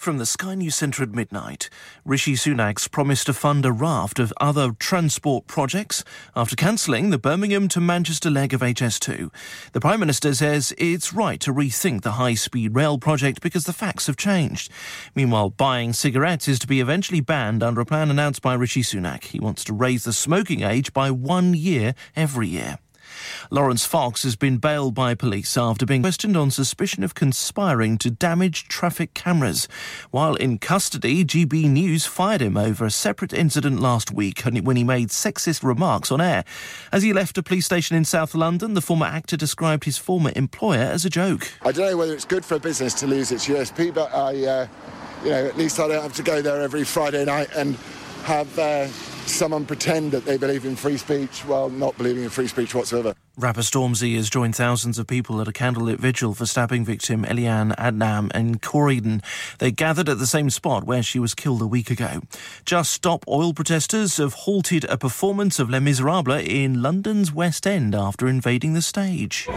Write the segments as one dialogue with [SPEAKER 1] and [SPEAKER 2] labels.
[SPEAKER 1] From the Sky News Centre at midnight, Rishi Sunak's promised to fund a raft of other transport projects after cancelling the Birmingham to Manchester leg of HS2. The Prime Minister says it's right to rethink the high speed rail project because the facts have changed. Meanwhile, buying cigarettes is to be eventually banned under a plan announced by Rishi Sunak. He wants to raise the smoking age by one year every year. Laurence Fox has been bailed by police after being questioned on suspicion of conspiring to damage traffic cameras. While in custody, GB News fired him over a separate incident last week when he made sexist remarks on air. As he left a police station in South London, the former actor described his former employer as a joke.
[SPEAKER 2] I don't know whether it's good for a business to lose its USP, but I, uh, you know, at least I don't have to go there every Friday night and have. Uh, someone pretend that they believe in free speech while not believing in free speech whatsoever.
[SPEAKER 1] Rapper Stormzy has joined thousands of people at a candlelit vigil for stabbing victim Elianne Andam in Croydon. They gathered at the same spot where she was killed a week ago. Just Stop Oil protesters have halted a performance of Les Miserables in London's West End after invading the stage.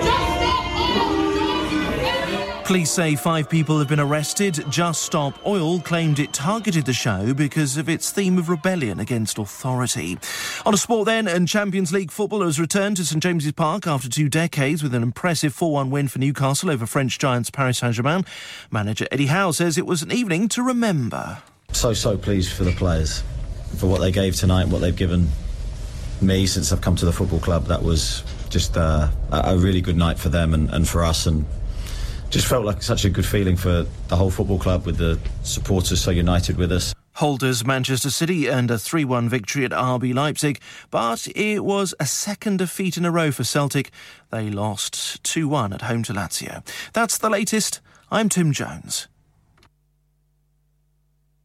[SPEAKER 1] Police say five people have been arrested. Just Stop Oil claimed it targeted the show because of its theme of rebellion against authority. On a sport then, and Champions League football has returned to St James's Park after two decades with an impressive 4-1 win for Newcastle over French giants Paris Saint-Germain. Manager Eddie Howe says it was an evening to remember.
[SPEAKER 3] So, so pleased for the players, for what they gave tonight, what they've given me since I've come to the football club. That was just uh, a really good night for them and, and for us and just felt like such a good feeling for the whole football club with the supporters so united with us.
[SPEAKER 1] Holders Manchester City earned a 3 1 victory at RB Leipzig, but it was a second defeat in a row for Celtic. They lost 2 1 at home to Lazio. That's the latest. I'm Tim Jones.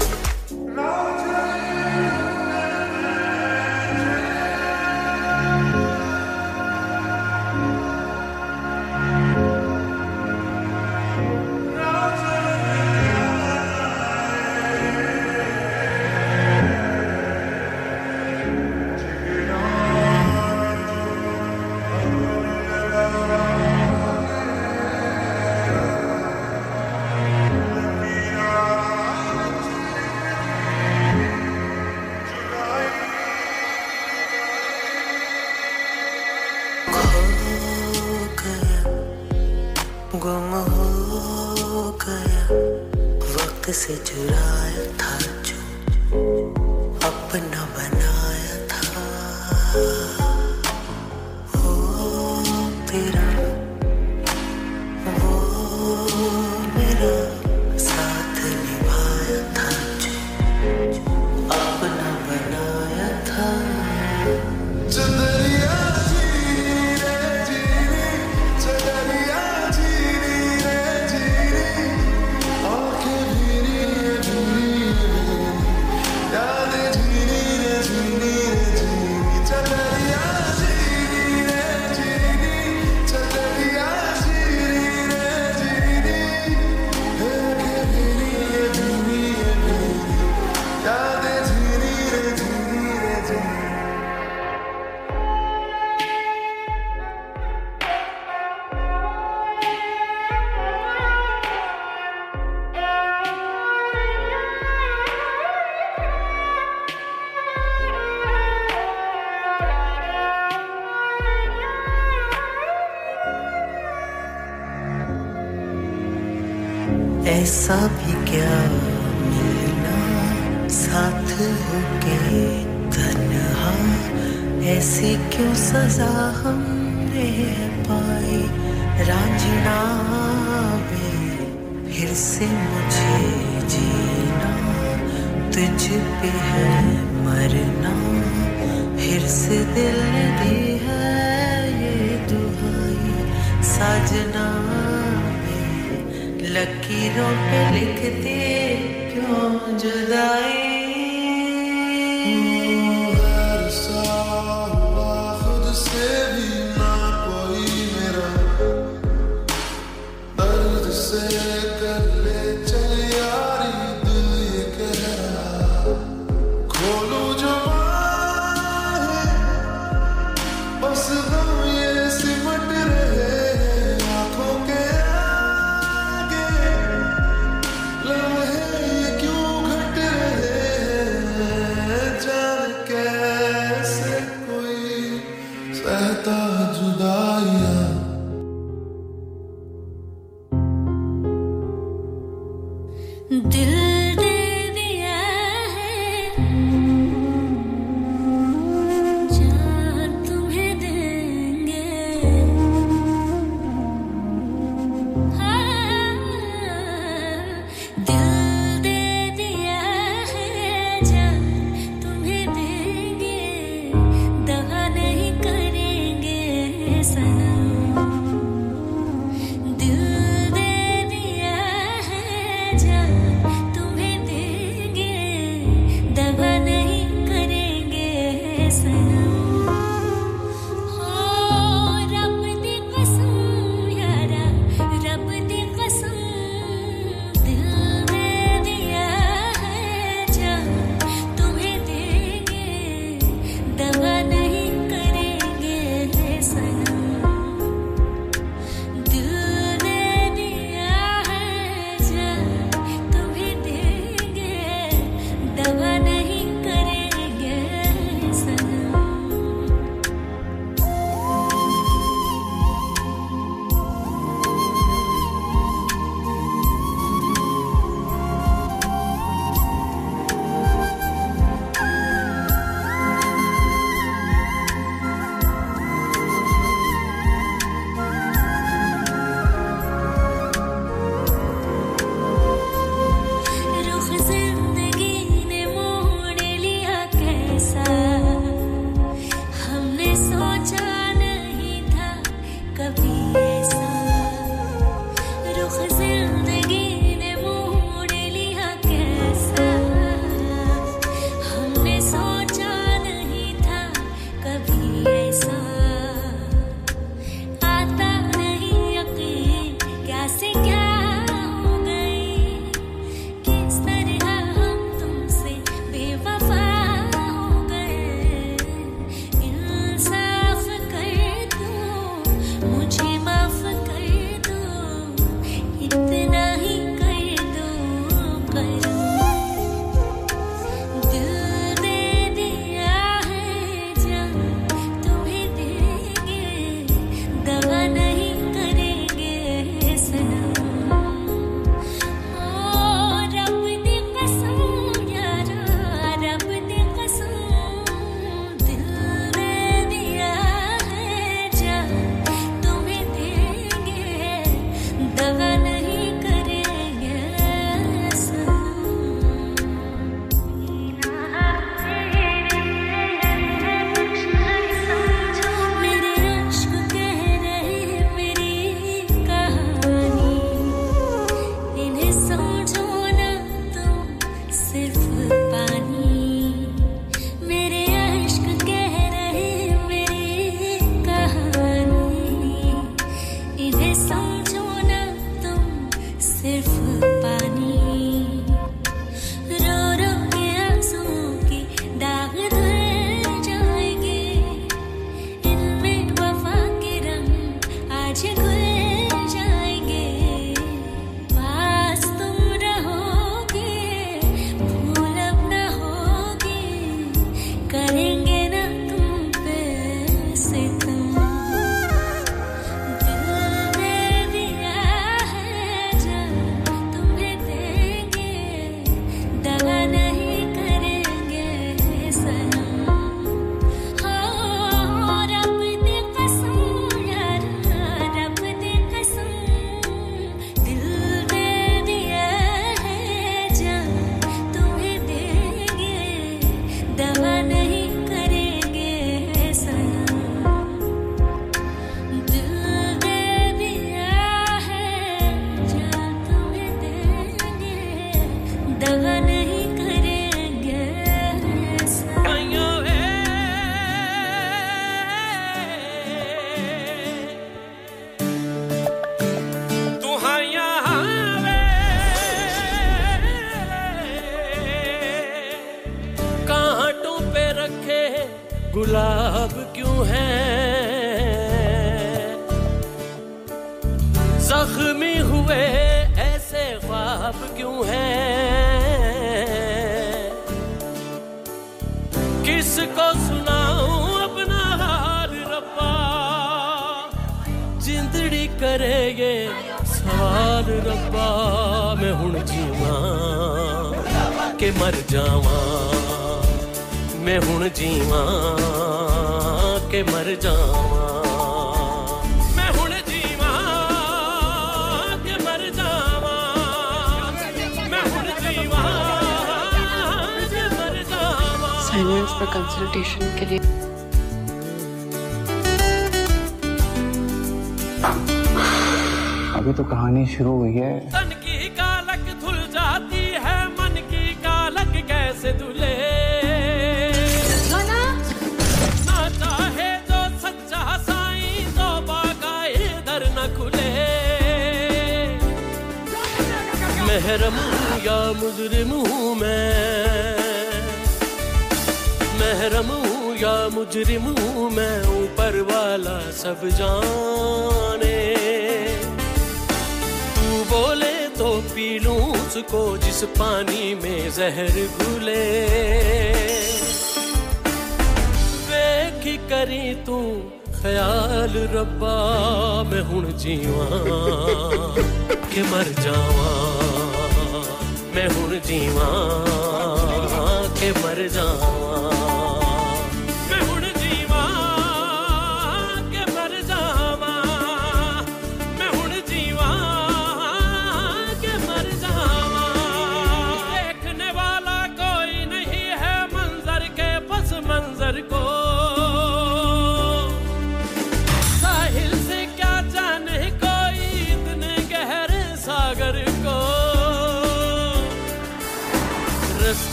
[SPEAKER 4] से चुराया था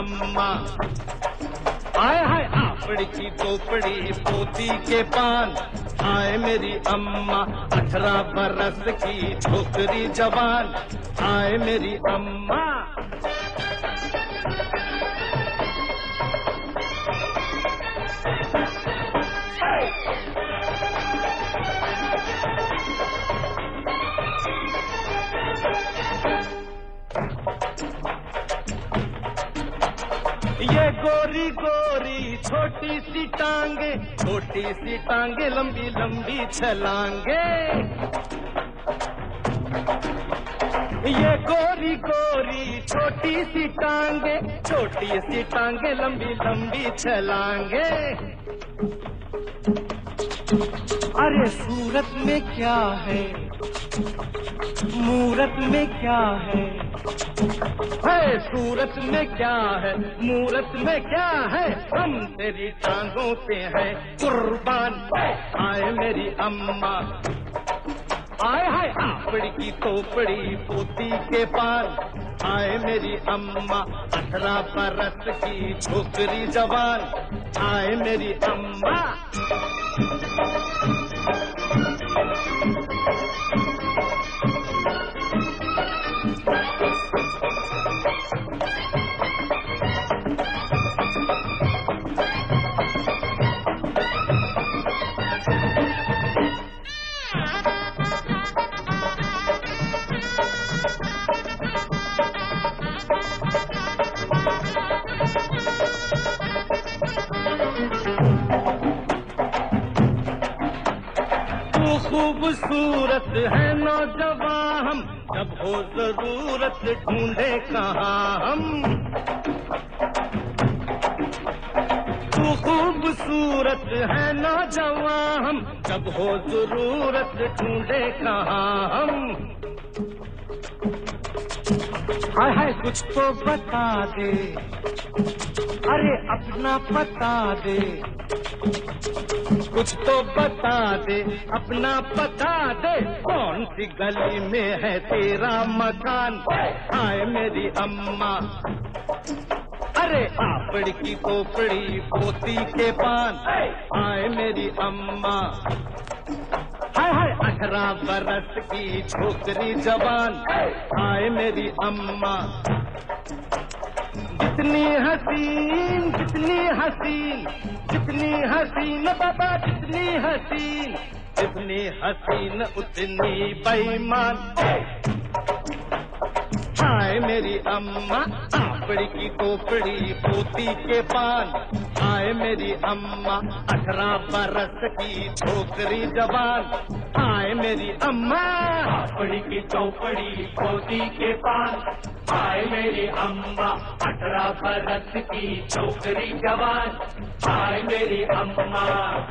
[SPEAKER 5] अम्मा। आए हाय आपड़ी की पोपड़ी पोती के पान। आए मेरी अम्मा अठारह बरस की छोकरी जवान। आए मेरी अम्मा गोरी गोरी, छोटी सी टांगे, छोटी सी टांगे, लंबी लंबी छलांगे। ये गोरी गोरी, छोटी सी टांगे, छोटी सी टांगे, लंबी लंबी छलांगे। अरे सूरत में क्या है? मूरत में क्या है? है सूरत में क्या है? मूरत में क्या है? हम तेरी टांगों पे है कुर्बान। आए मेरी अम्मा। आए हाय आपड़ी की तोपड़ी पोती के पान। आए मेरी अम्मा अठारह बरस की छोकरी जवान। आए मेरी अम्मा। खूबसूरत है नौजवान हम जब हो ज़रूरत ढूंढे कहाँ हम? तू खूबसूरत है नौजवान हम जब हो ज़रूरत ढूंढे कहाँ हम? हाय हाय कुछ तो बता दे, अरे अपना पता दे। कुछ तो बता दे, अपना बता दे, कौन सी गली में है तेरा मकान? आए मेरी अम्मा। अरे आपड़ी की कोपड़ी पोती के पान। आए मेरी अम्मा। हाय हाय अठारह बरस की छोकरी जवान। आए मेरी अम्मा। जितनी हसीन, कितनी हसीन कितनी हसीन बाबा कितनी हसीन, जितनी हसीन उतनी बेईमान। हाय मेरी अम्मा। आपड़ी की कोपड़ी पोती के पान। आए मेरी अम्मा अठारह बरस की छोकरी जवान। आए मेरी अम्मा
[SPEAKER 6] आपड़ी की चौपड़ी, पोती के पान। आए मेरी अम्मा अठारह बरस की छोकरी जवान। आए मेरी अम्मा।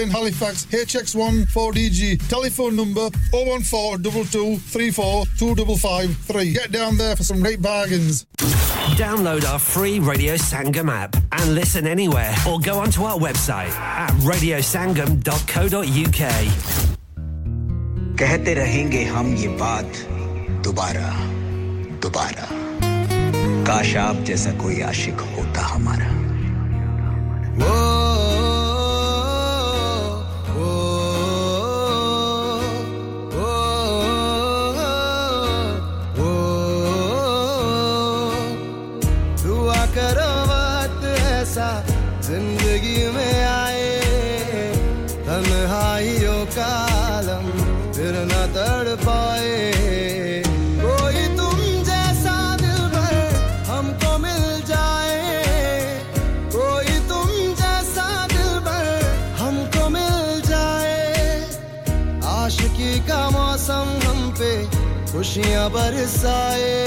[SPEAKER 7] Halifax, HX1 4DG. Telephone number 01422342553. Get down there for some great bargains.
[SPEAKER 8] Download our free Radio Sangam app and listen anywhere or go onto our website at radiosangam.co.uk.
[SPEAKER 9] कहते रहेंगे हम ये बात दोबारा दोबारा काश आप जैसा कोई आशिक होता हमारा
[SPEAKER 10] दुआ खुशियां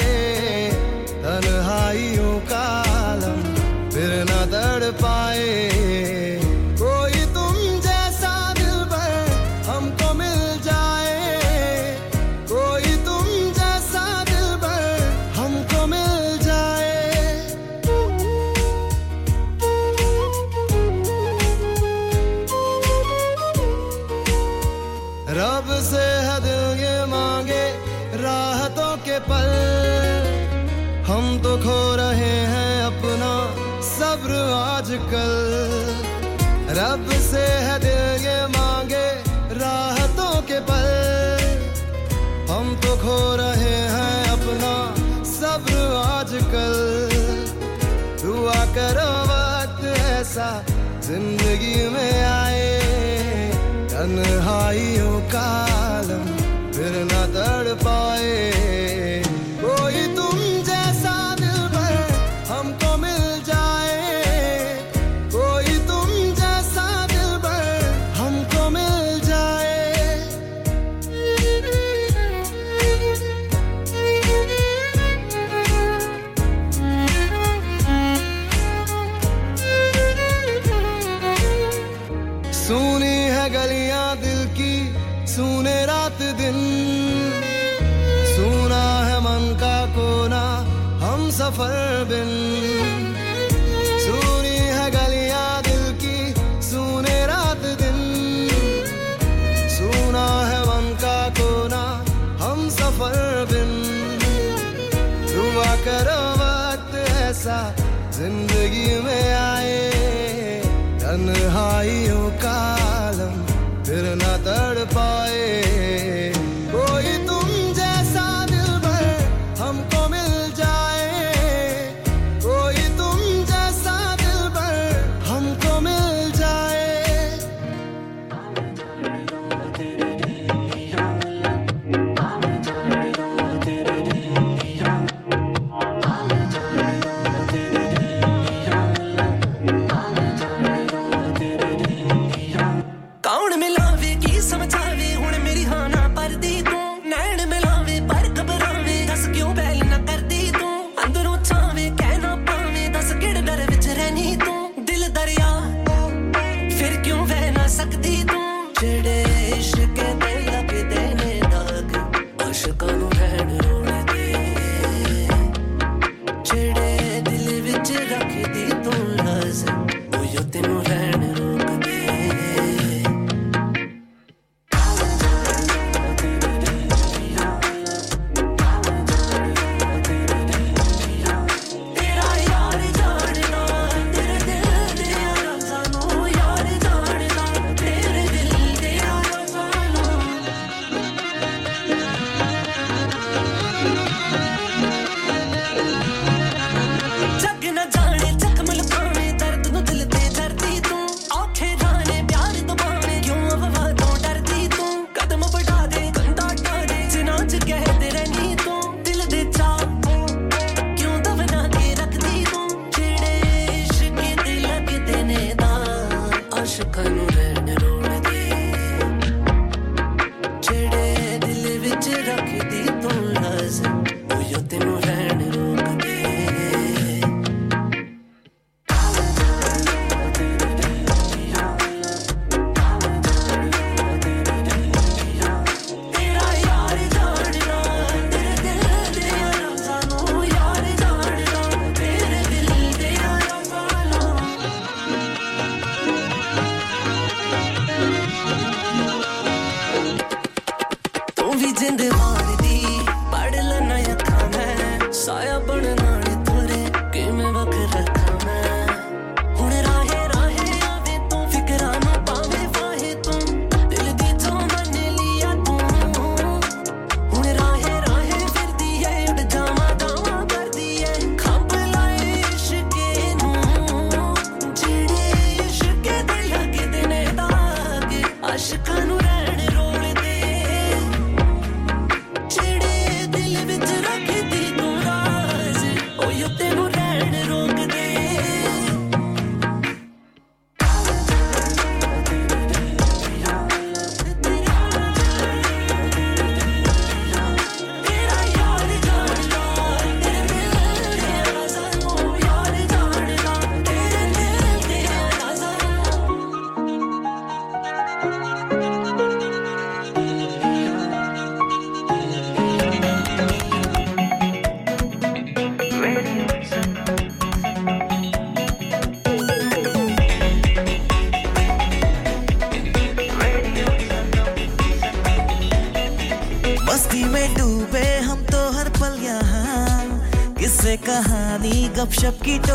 [SPEAKER 11] कहानी गपशप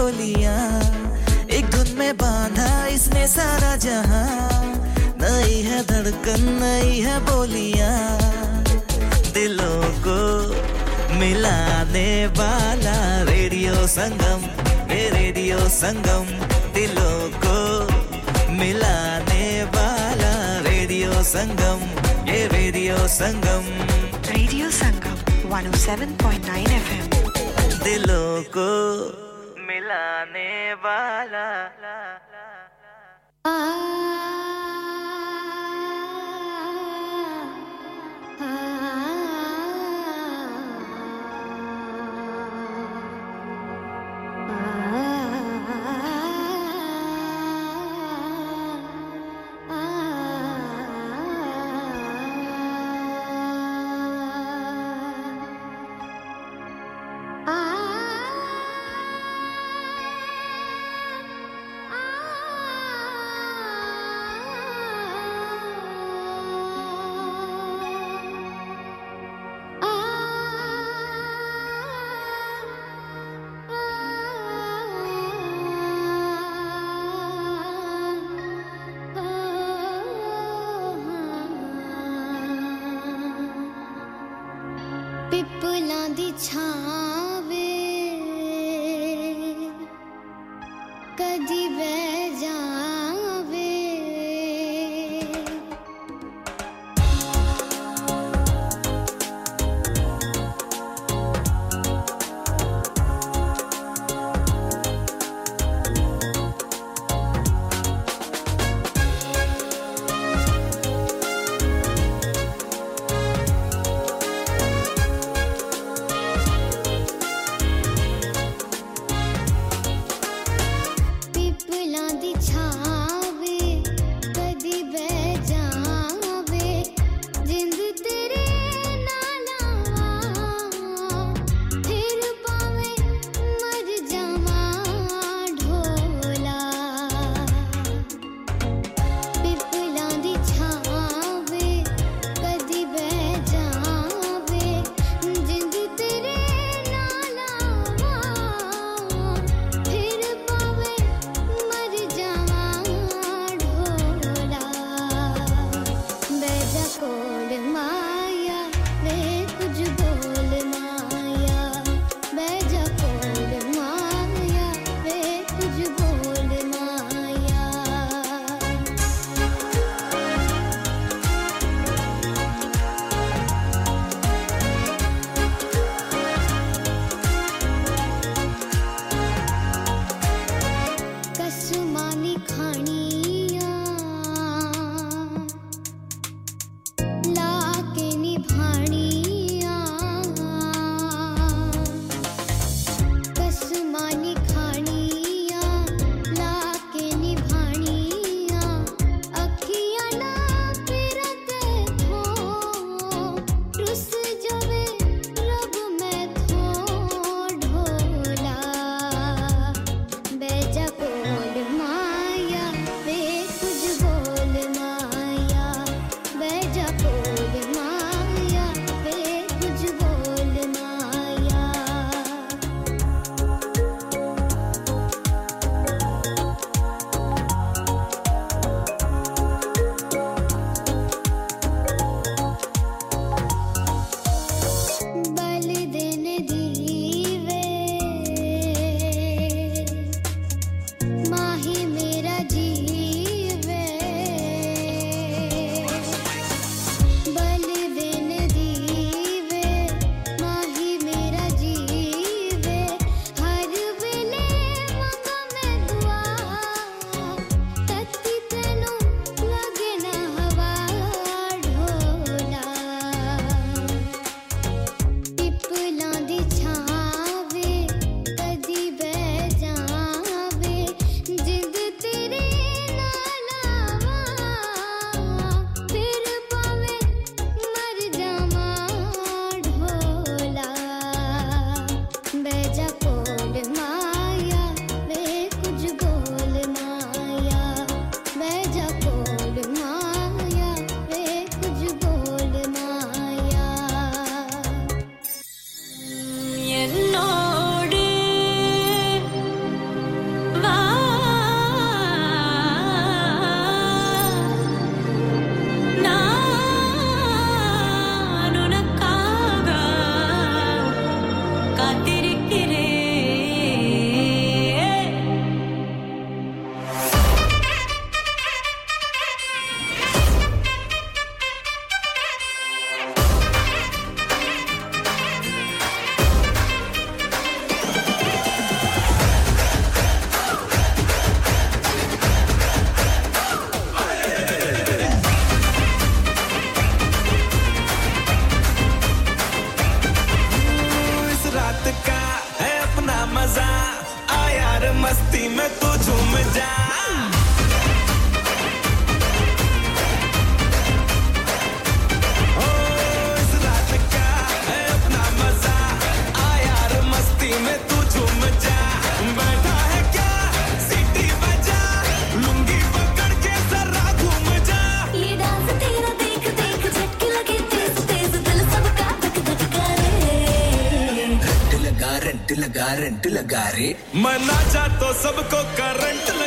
[SPEAKER 12] लगा रेंट लगा रे। मना जा तो सबको करंट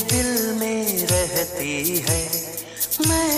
[SPEAKER 13] दिल में रहती है। मैं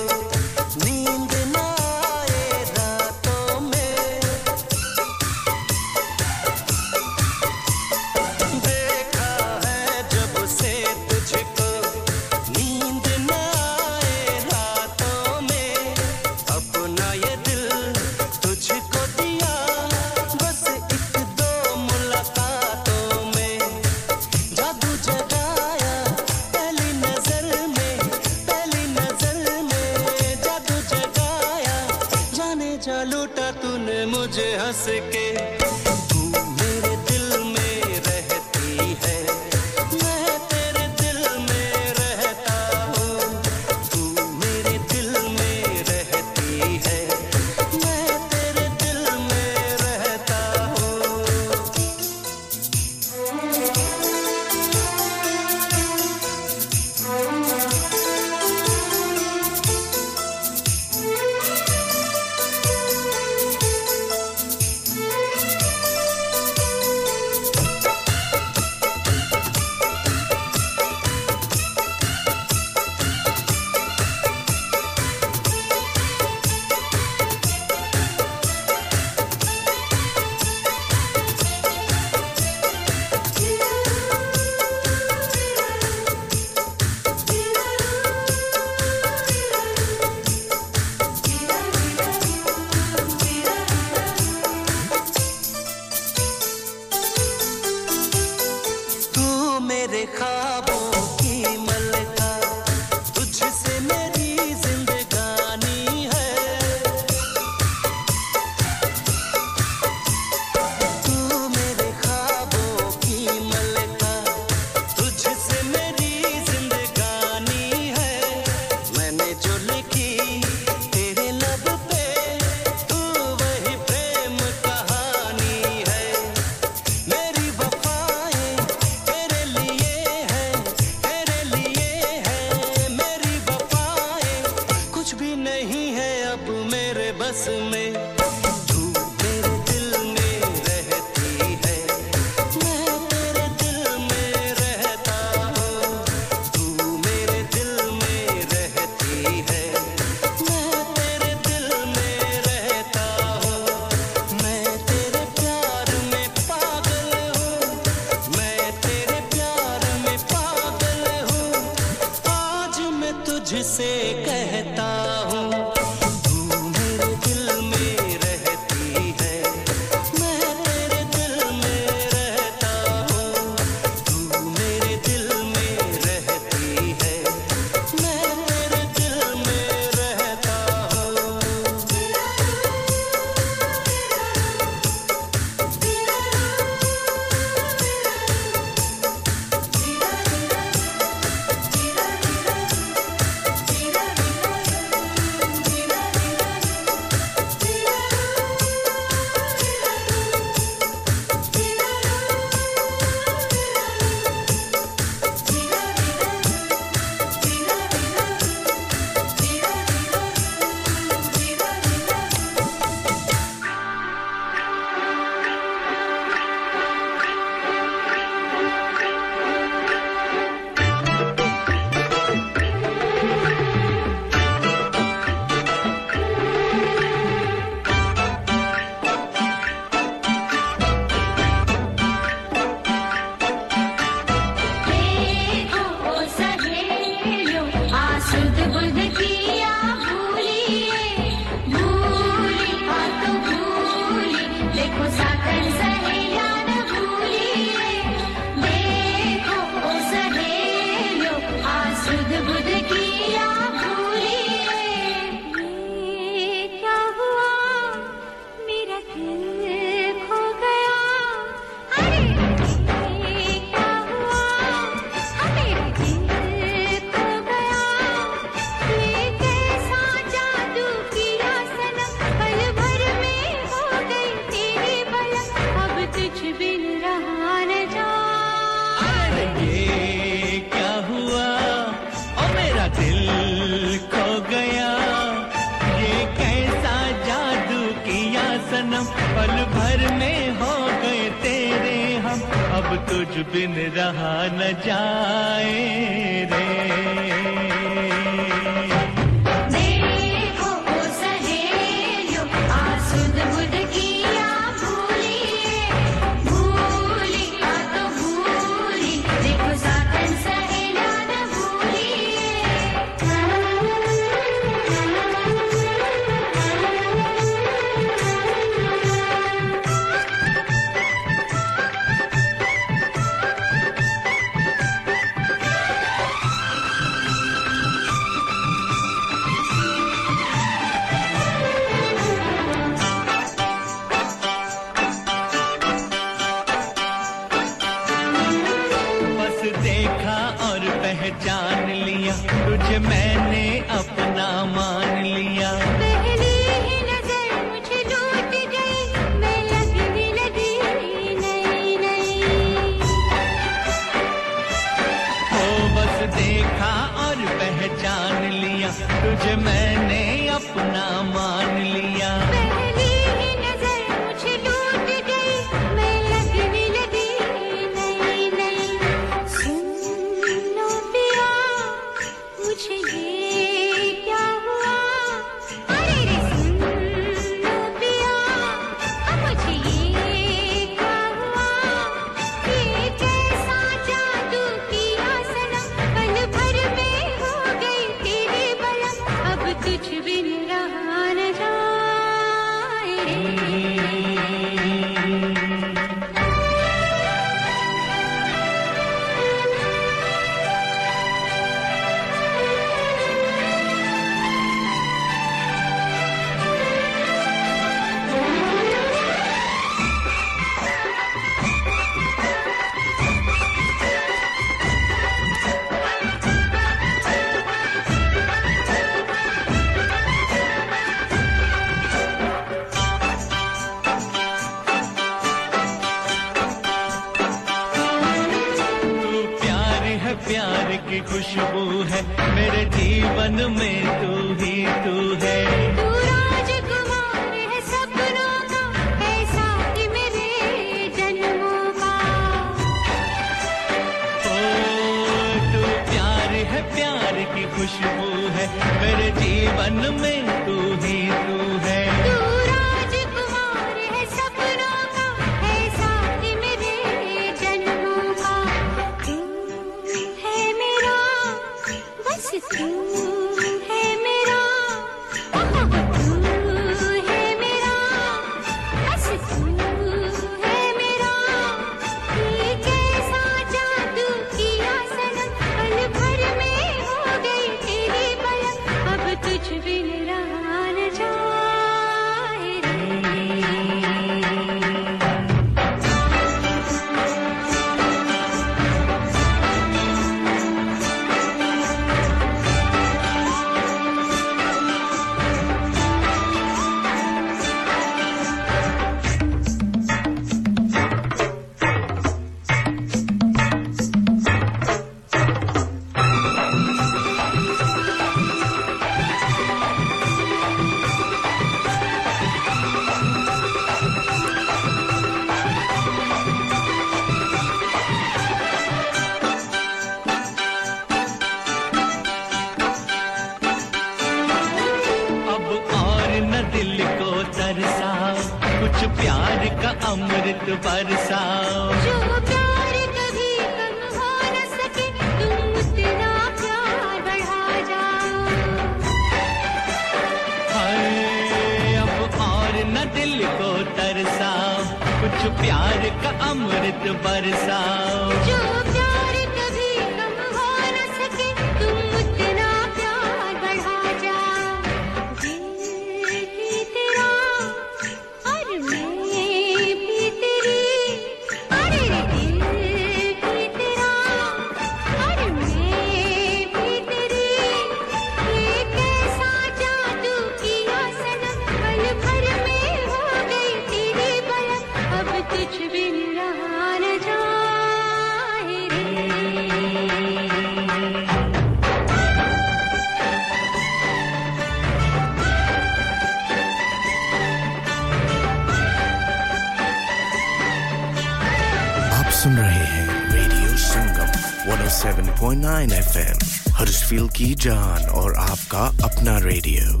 [SPEAKER 14] 107.9 FM हर्षफील की जान और आपका अपना
[SPEAKER 8] radio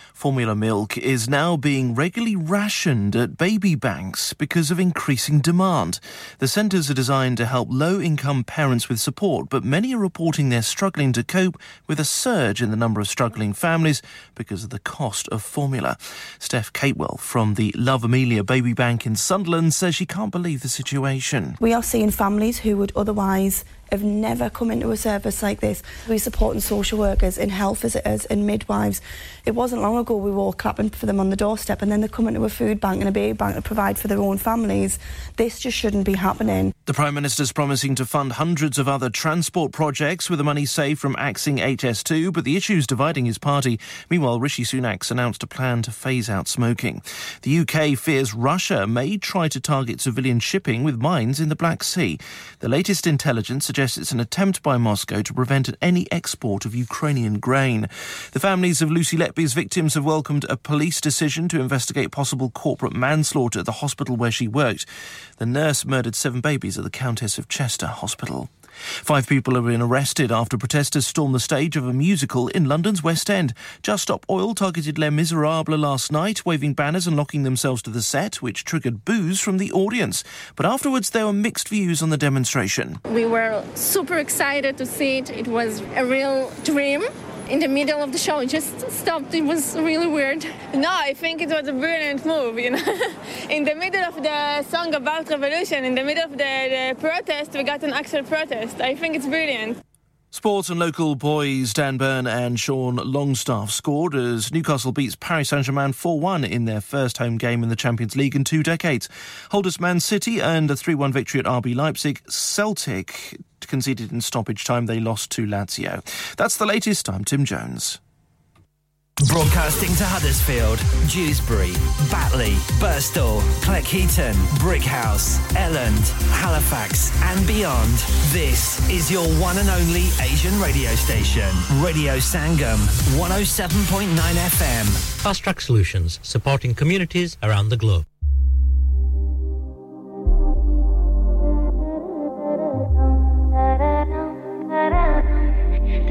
[SPEAKER 1] formula milk is now being regularly rationed at baby banks because of increasing demand. The centres are designed to help low income parents with support, but many are reporting they're struggling to cope with a surge in the number of struggling families because of the cost of formula. Steph Catewell from the Love Amelia Baby Bank in Sunderland says she can't believe the situation.
[SPEAKER 15] We are seeing families who would otherwise have never come into a service like this. We're supporting social workers and health visitors and midwives. It wasn't long ago we were all clapping for them on the doorstep and then they come into a food bank and a baby bank to provide for their own families. This just shouldn't be happening.
[SPEAKER 1] The Prime Minister's promising to fund hundreds of other transport projects with the money saved from axing HS2, but the issue's dividing his party. Meanwhile, Rishi Sunak's announced a plan to phase out smoking. The UK fears Russia may try to target civilian shipping with mines in the Black Sea. The latest intelligence suggests it's an attempt by Moscow to prevent any export of Ukrainian grain. The families of Lucy Letby's victims have welcomed a police decision to investigate possible corporate manslaughter at the hospital where she worked. The nurse murdered seven babies at the Countess of Chester Hospital. Five people have been arrested after protesters stormed the stage of a musical in London's West End. Just Stop Oil targeted Les Miserables last night, waving banners and locking themselves to the set, which triggered boos from the audience. But afterwards, there were mixed views on the demonstration.
[SPEAKER 16] We were super excited to see it. It was a real dream. In the middle of the show, it just stopped. It was really weird.
[SPEAKER 17] No, I think it was a brilliant move, you know. in the middle of the song about revolution, in the middle of the, the protest, we got an actual protest. I think it's brilliant.
[SPEAKER 1] Sports and local boys Dan Burn and Sean Longstaff scored as Newcastle beats Paris Saint-Germain 4-1 in their first home game in the Champions League in two decades. Holders Man City earned a 3-1 victory at RB Leipzig. Celtic conceded in stoppage time. They lost to Lazio. That's the latest. I'm Tim Jones.
[SPEAKER 8] Broadcasting to Huddersfield, Dewsbury, Batley, Birstall, Cleckheaton, Brighouse, Elland, Halifax, and beyond. This is your one and only Asian radio station, Radio Sangam, 107.9 FM.
[SPEAKER 4] Fast Track Solutions, supporting communities around the globe.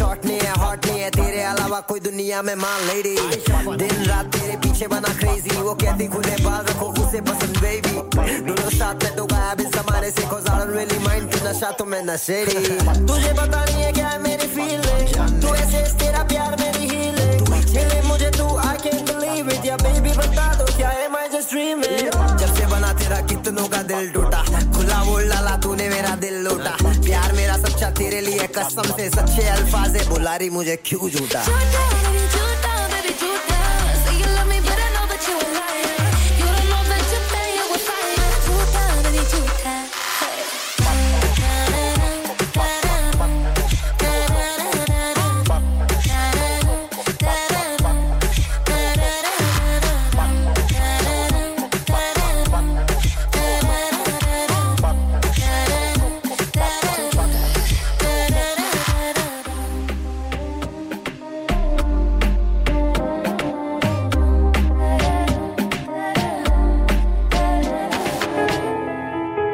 [SPEAKER 18] वाला नहीं है hot नहीं है तेरे अलावा कोई दुनिया में मान लेडी दिन रात तेरे पीछे बना क्रेजी वो कहती खुले बाल रखो उसे पसंद बेबी दोनों साथ में तो गायब इस जमाने से don't really mind तू नशा तो मैं नशेड़ी तुझे पता नहीं है क्या मेरी फीलिंग तू ऐसे तेरा प्यार मेरी हीलिंग मिले मुझे तू I can't believe it. या बेबी बता दो क्या है my just dreaming? जब से बना तेरा कितनों का दिल टूटा खुला बोल डाला तूने मेरा दिल लूटा प्यार मेरा तेरे लिए कसम से सच्चे अल्फाजे बुलारी मुझे क्यों झूठा।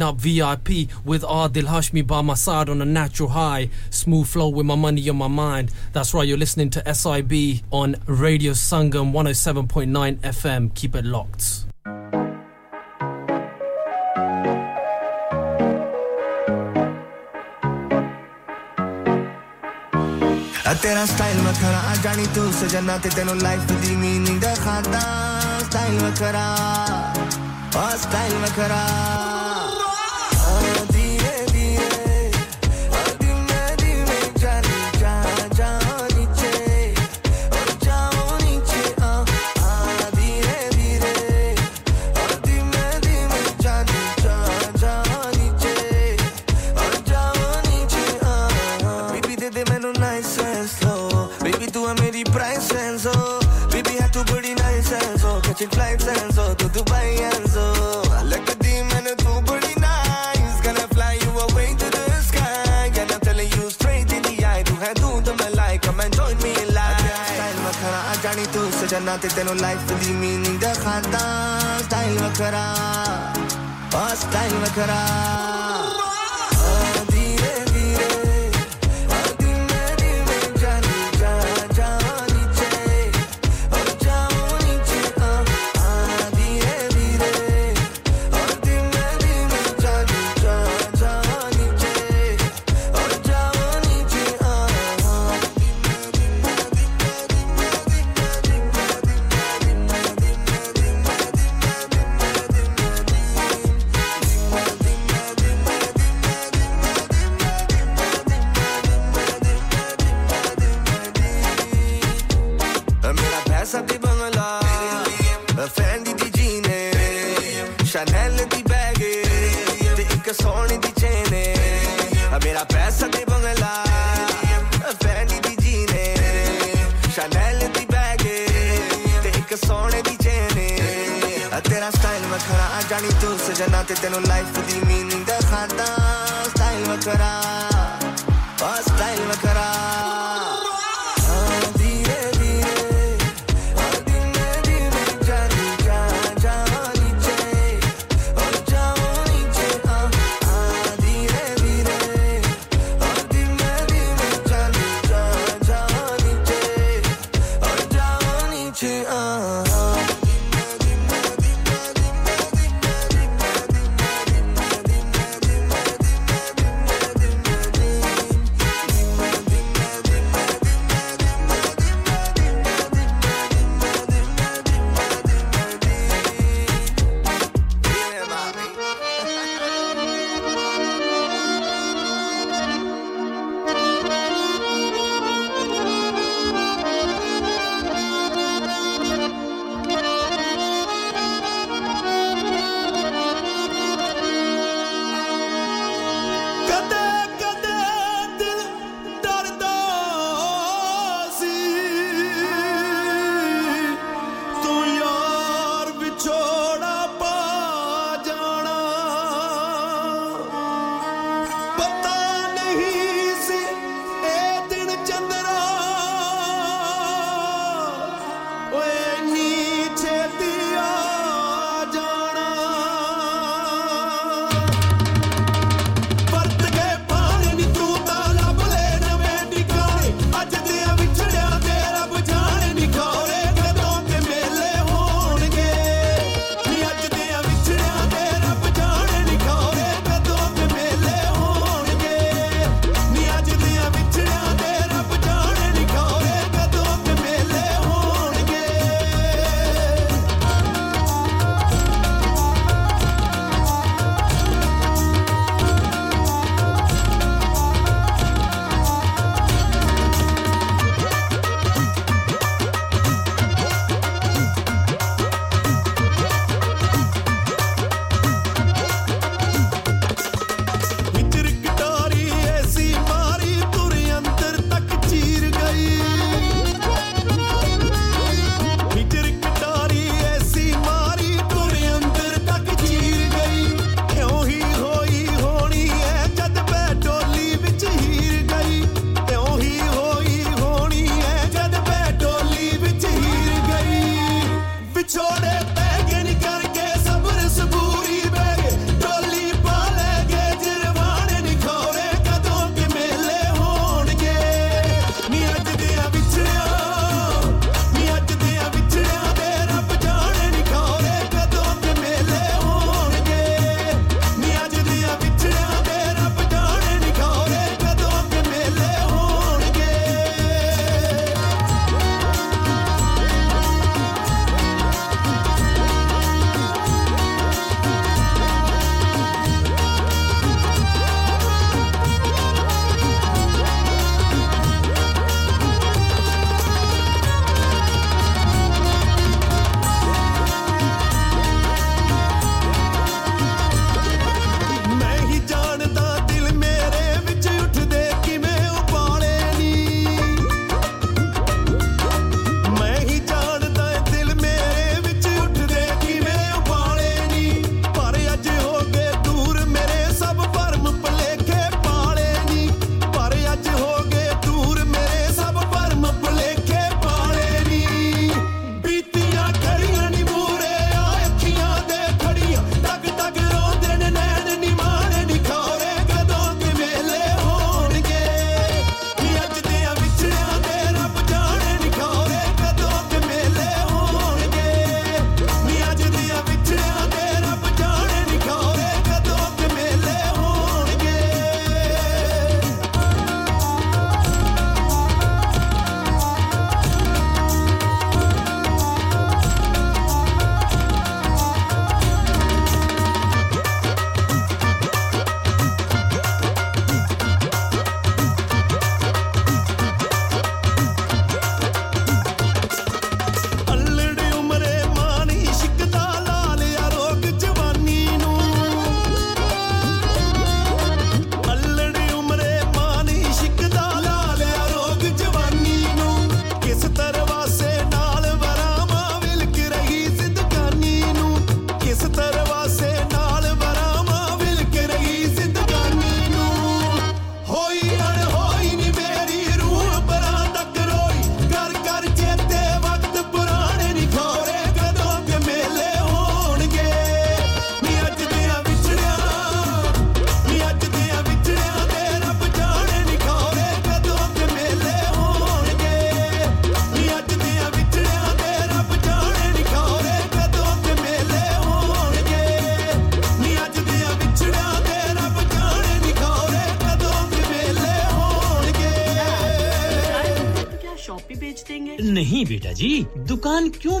[SPEAKER 17] up VIP with Adil Hashmi by my side on a natural high. Smooth flow with my money on my mind. That's right, you're listening to SIB on Radio Sangam 107.9 FM. Keep it locked.
[SPEAKER 19] ਆ ਤੇਰਾ style ਵਖਰਾ ਆ ਜਾਣੀ ਤੂੰ ਸਜਣਾ ਤੇ ਤੈਨੂੰ life ਦੀ meaning ਦਿਖਾਦਾ ਸਟਾਈਲ ਵਖਰਾ ਆ style ਵਖਰਾ Nadat ik ten life voor die meaning de gata Style we kara Oh, style we I te nu like for the meaning de
[SPEAKER 17] khata style style क्यों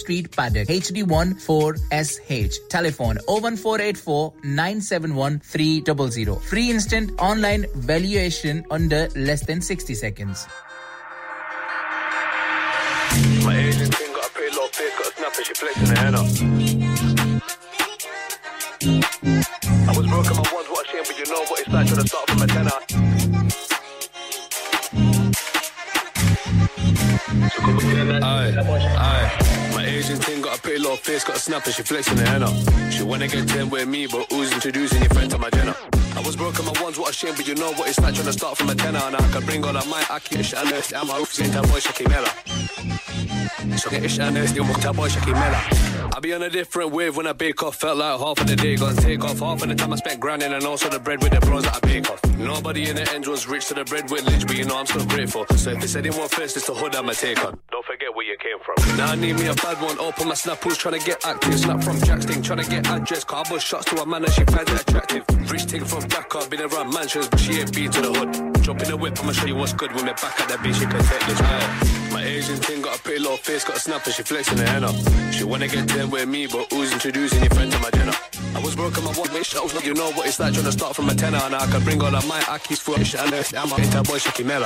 [SPEAKER 20] Street, Paddock, HD14SH. Telephone 01484 971 Free instant online valuation under less than 60 seconds.
[SPEAKER 21] My agent's a got snap. I was broken, my ones what but you know what it's like to start from a tenner. Aye, aye. Asian thing got a pretty little face, got a snap and she flexing her up. She wanna get 10 with me, but who's introducing your friend to my dinner? I was broken my ones, what a shame, but you know what it's like trying to start from a tenner. And I can bring all of my aki, shit, and this, I'm a roof, saying, boy, Shaki Mela. So get ish and this, you boy, Shaki Mela. I be on a different wave when I bake off, felt like half of the day gonna take off. Half of the time I spent grinding and also the bread with the bros that I bake off. Nobody in the end was rich to the bread with Lynch, but you know I'm still grateful. So if it's anyone first, it's the hood I'ma take on. Don't forget where you came from. Now I need me a bad one, open my snap, trying to get active. Snap from Jack's thing, trying to get address. Cardboard shots to a man and she finds it attractive. Rich thing from back up, been around mansions, but she ain't been to the hood. Jump in the whip, I'ma show you what's good. When we're back at the beach, she can take this. Aye. My Asian thing got a pretty little face, got a snap and she flexing her up. She wanna get 10 with me, but who's introducing your friend to my dinner? I was broken, my one bitch, shows, you know what it's like trying to start from a tenner. And I can bring all of my Aki's for ish and this. I'm a into boy Shaki Mela.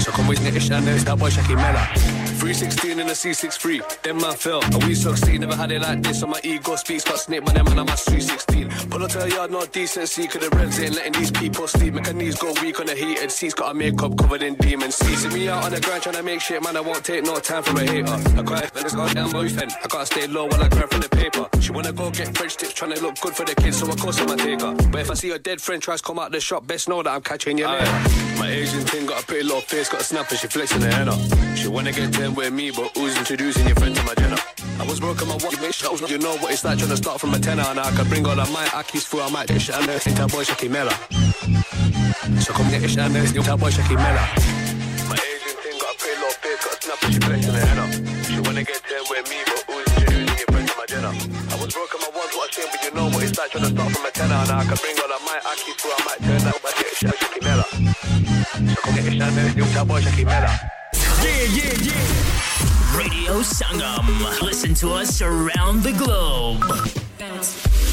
[SPEAKER 21] So come with me, and this, that boy Shaki Mela. 316 in the C63, then man fell. And we succeed, never had it like this. So my ego speaks, got snake, them and I'm at 316. Pull up to the yard, not decency, cause the revs ain't letting these people sleep. Her knees go weak on the heated seats, got her makeup covered in demon seeds. See me out on the grind trying to make shit, man, I won't take no time from a hater. I got it, got damn boyfriend. I gotta stay low while I grind for the paper. She wanna go get French tips, trying to look good for the kids, so of course I'ma take her. But if I see a dead friend tries to come out the shop, best know that I'm catching you later. My Asian thing got a pretty little face, got a snap and she flexing her head up. She wanna get 10 with me, but who's introducing your friend to my dinner? I was broken my one bitch, shows, you know what it's like trying to start from a tenner. And I can bring all of my Aki's through, I might get shit and this, into boy Shaki Mela. So come get shit and this, into boy Shaki she flexing her head up. She wanna get 10 with me, but who's introducing your my dinner? I was broken my ones, what a but you know what it's like trying to start from a tenner. And I can bring all of my Aki's through, I might turn out my get and Shaki Mela. So come get and this, into boy Mela.
[SPEAKER 8] Yeah, yeah, yeah. Radio Sangam. Listen to us around the globe.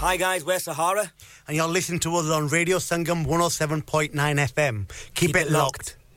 [SPEAKER 22] Hi guys, we're Sahara, and you're listening to us on Radio Sangam 107.9 FM. Keep, it, locked.
[SPEAKER 23] Thank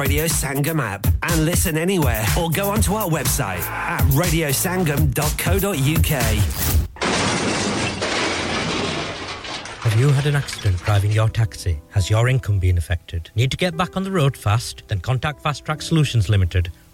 [SPEAKER 8] Radio Sangam app and listen anywhere or go onto our website at radiosangam.co.uk.
[SPEAKER 24] Have you had an accident driving your taxi? Has your income been affected? Need to get back on the road fast? Then contact Fast Track Solutions Limited,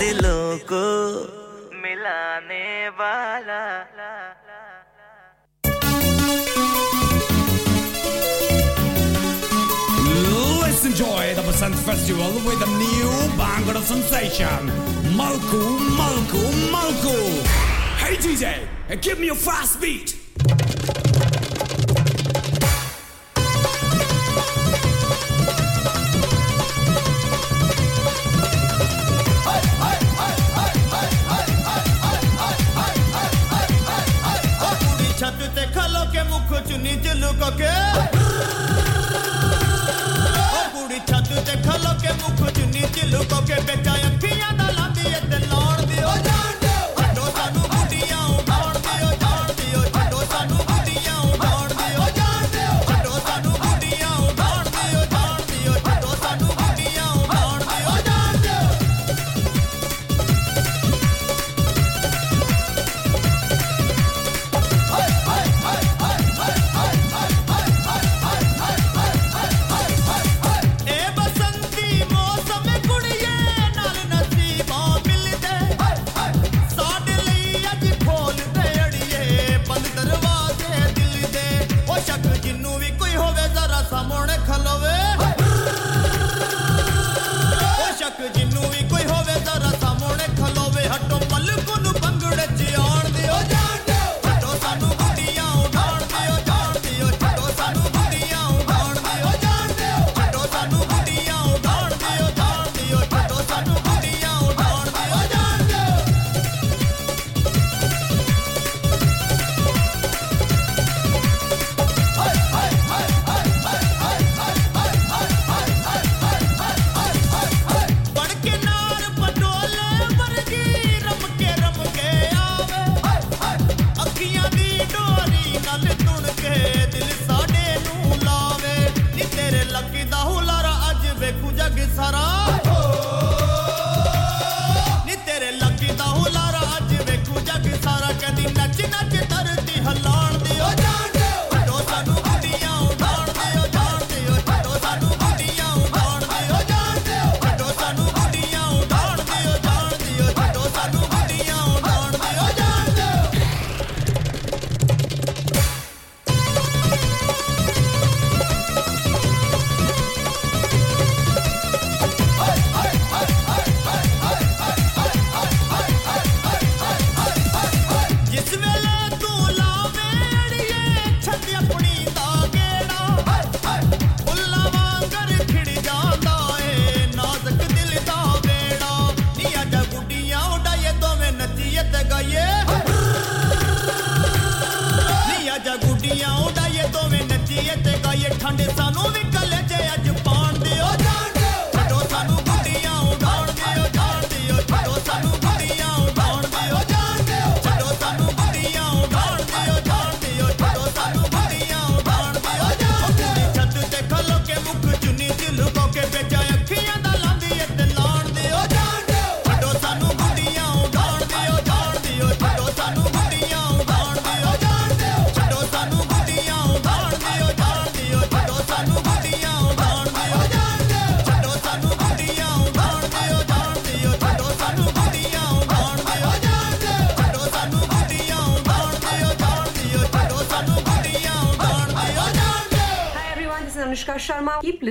[SPEAKER 11] दिलों को मिलाने वाला
[SPEAKER 25] Let's enjoy the Basant Festival with a new banger of sensation. Malku, Malku, Malku. Hey DJ, give me a fast beat.
[SPEAKER 26] कुछ नीचे look के बुढ़ी छत
[SPEAKER 25] देखल के मुख नीचे ଲୋକ କେ बेचाया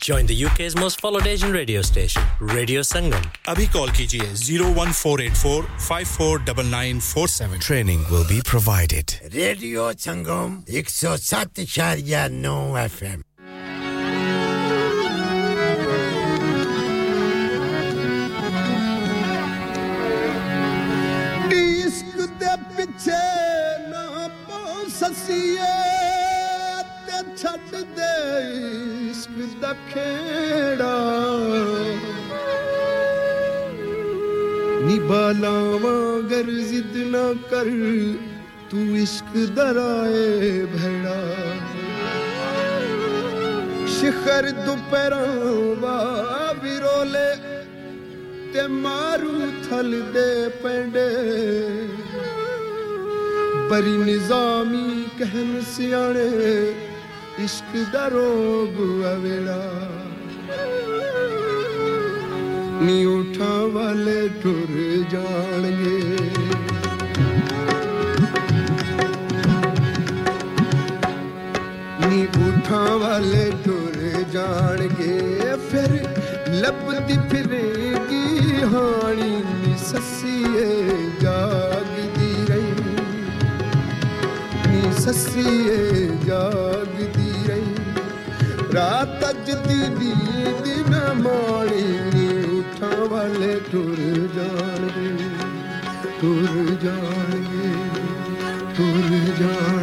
[SPEAKER 27] Join the UK's most followed Asian radio station, Radio Sangam.
[SPEAKER 28] Abhi call kijiye 01484 549947.
[SPEAKER 29] Training will be provided.
[SPEAKER 30] Radio Sangam 107.9
[SPEAKER 31] FM. ਪਿੱਛੇ ਨਾ no ਸਸੀਏ ਤੇ ਛੱਡ ਦੇ ਇਸ਼ਕ ਦਾ ਖੇੜਾ ਨਿਭਾਲਾਵਾਂ ਗਰ ਜ਼ਿੱਦ ਨਾ ਕਰ ਤੂੰ ਇਸ਼ਕ ਦਰਾਏ ਭੈੜਾ ਸ਼ਿਖਰ ਦੁਪਹਿਰਾਂ ਵਾ ਵਿਰੋਲੇ ਤੇ ਮਾਰੂ ਥਲ ਦੇ ਪੈਂਡੇ ਬਰੀ ਨਿਜ਼ਾਮੀ ਕਹਿਨ ਸਿਆਣੇ ਇਸ਼ਕ ਦਾ ਰੋਗ ਅਵੇੜਾ ਨੀ ਉਠਾਂ ਵਾਲੇ ਟੁਰ ਜਾਣਗੇ ਨੀ ਉਠਾਂ ਵਾਲੇ ਟੁਰ ਜਾਣਗੇ ਫਿਰ ਲੱਭਦੀ ਫਿਰੇਗੀ ਹਾਣੀ ਨੀ ਸੱਸੀਏ ਜਾਗਦੀ ਰਹੀ ਨੀ ਸੱਸੀਏ ਜਾਗਦੀ रा तजदी दी दिन माड़ी उठा वाले टुर जान टुर जान टुर जान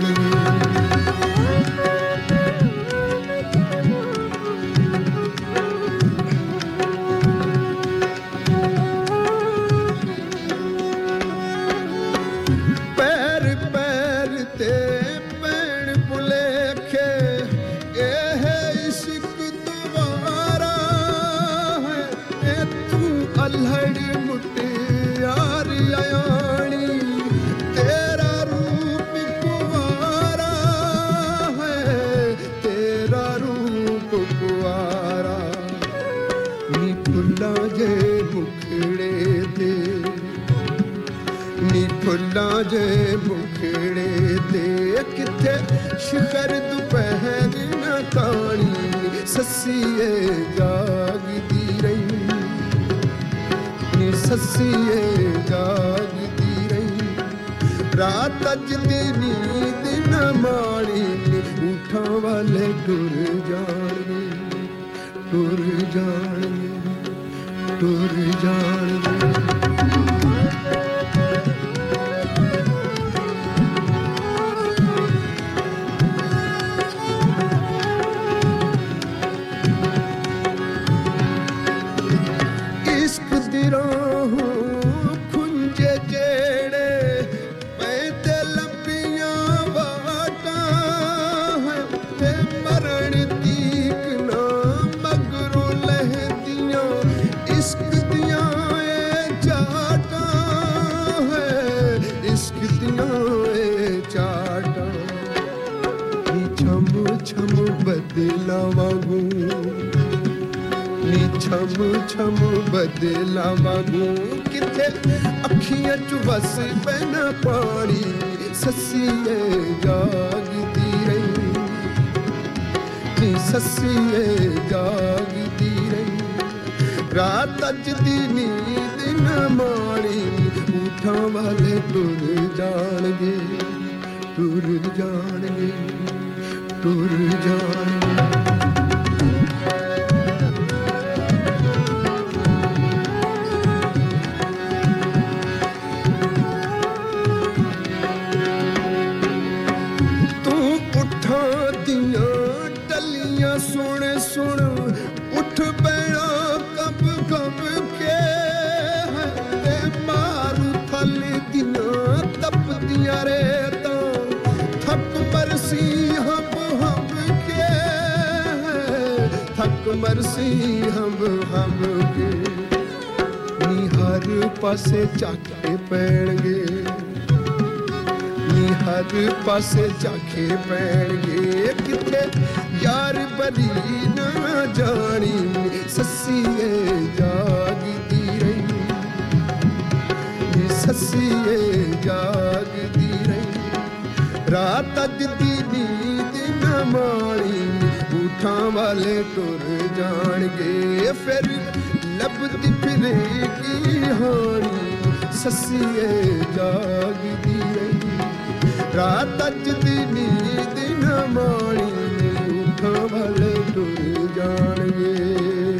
[SPEAKER 31] ਜੇ ਮੁਖੜੇ ਤੇ ਕਿੱਥੇ? ਸ਼ਿਖਰ ਦੁਪਹਿਰ ਨਾ ਤਾਣੀ, ਸੱਸੀਏ ਜਾਗਦੀ ਰਹੀ। ਨੀ ਸੱਸੀਏ ਜਾਗਦੀ ਰਹੀ। ਰਾਤ ਅੱਜ ਦੀ ਨੀਂਦ ਨਾ ਮਾਣੀ ਨੀ ਉਠਾਂ ਵਾਲੇ ਟੁਰ ਜਾਣੀ ਟੁਰ ਜਾਣੀ ਟੁਰ ਜਾਣੀ ਛਮ ਛਮ ਬਦਲਾਵਾ ਗੂੰ ਕਿੱਥੇ ਅੱਖੀਆਂ ਚ ਵਸ ਪੈਣਾ ਪਾਣੀ ਸੱਸੀਏ ਜਾਗਦੀ ਰਹੀ ਨੀ
[SPEAKER 13] ਸੱਸੀਏ ਜਾਗਦੀ ਰਹੀ ਰਾਤ ਅੱਜ ਦੀ ਨੀਂਦ ਨਾ ਮਾਣੀ ਉਠਾਂ ਵਾਲੇ ਤੁਰ ਜਾਣਗੇ ਤੁਰ ਜਾਣਗੇ ਤੁਰ ਜਾਣਗੇ मरसी हम हमगे निहर पासे जाके पैणगे। निहर पासे जाके पैणगे। कितने यार बली ना जानी ससिए जागती रही। ससिए जागती रही। रात अज दी नींद न मारी ਅੱਖਾਂ ਵਾਲੇ ਟੁਰ ਜਾਣਗੇ। ਫਿਰ ਲੱਭਦੀ ਫਿਰੇਗੀ ਹੋਣੀ। ਸੱਸੀਏ, ਜਾਗਦੀ ਏ ਰਾਤ ਅੱਜ ਦੀ ਨੀਂਦ ਨਾ ਮਾਣੀ। ਅੱਖਾਂ ਵਾਲੇ ਟੁਰ ਜਾਣਗੇ।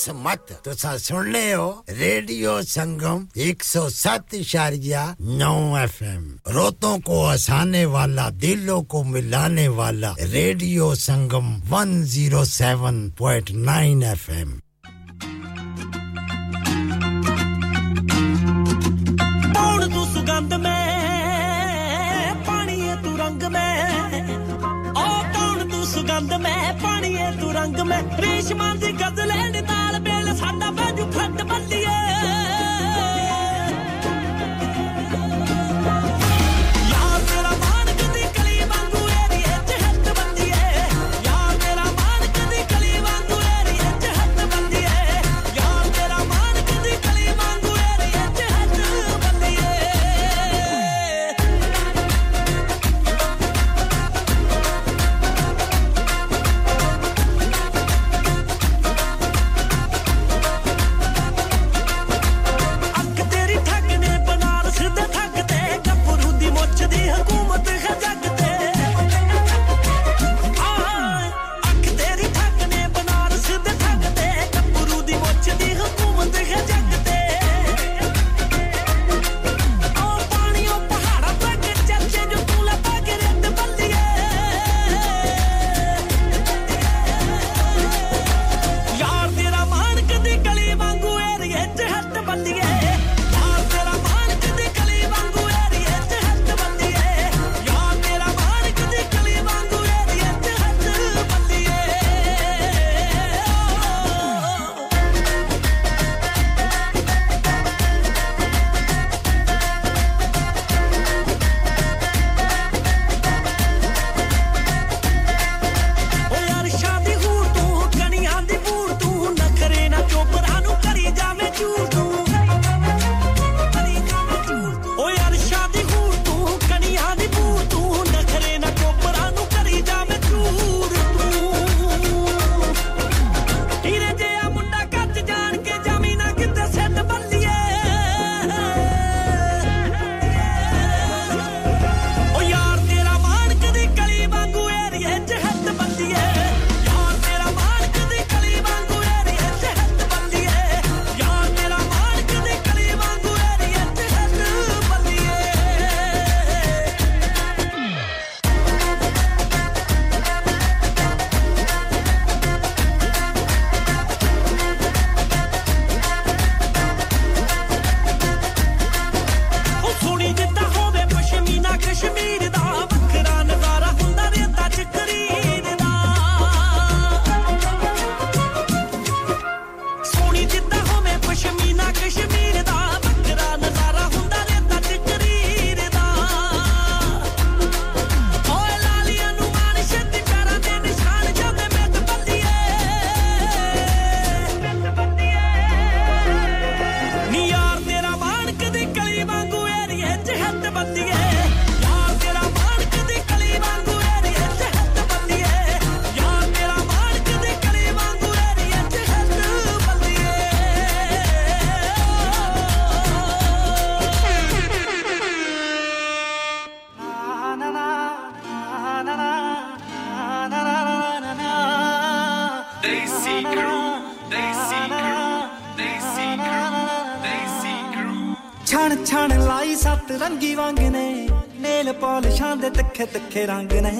[SPEAKER 32] बस मत। तुसा सुन ले हो, रेडियो संगम एक सौ सात इशारिया नौ एफ़ एम रोतों
[SPEAKER 30] को हसाने वाला, दिलों को मिलाने वाला radio Sangam one zero
[SPEAKER 33] seven point nine F M ਰੱਖੇ ਰੰਗ ਨੇ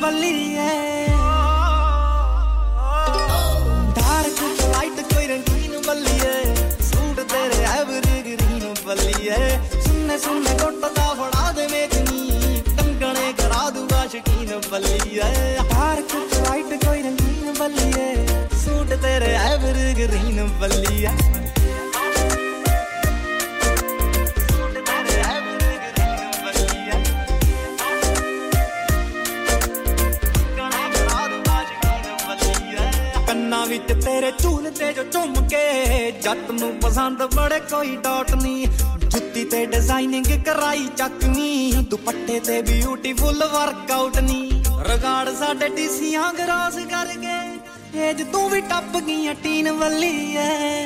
[SPEAKER 33] valía ਕਿਤੇ
[SPEAKER 34] ਬਿਊਟੀਫੁਲ ਵਰਕਆਊਟ ਨਹੀਂ ਰਿਕਾਰਡ ਸਾਡੇ ਟੀਸੀਆਂ ਗਰਾਸ ਕਰਕੇ ਏਜ ਤੂੰ ਵੀ ਟੱਪ ਗਈ ਟੀਨ ਵੱਲੀ ਐ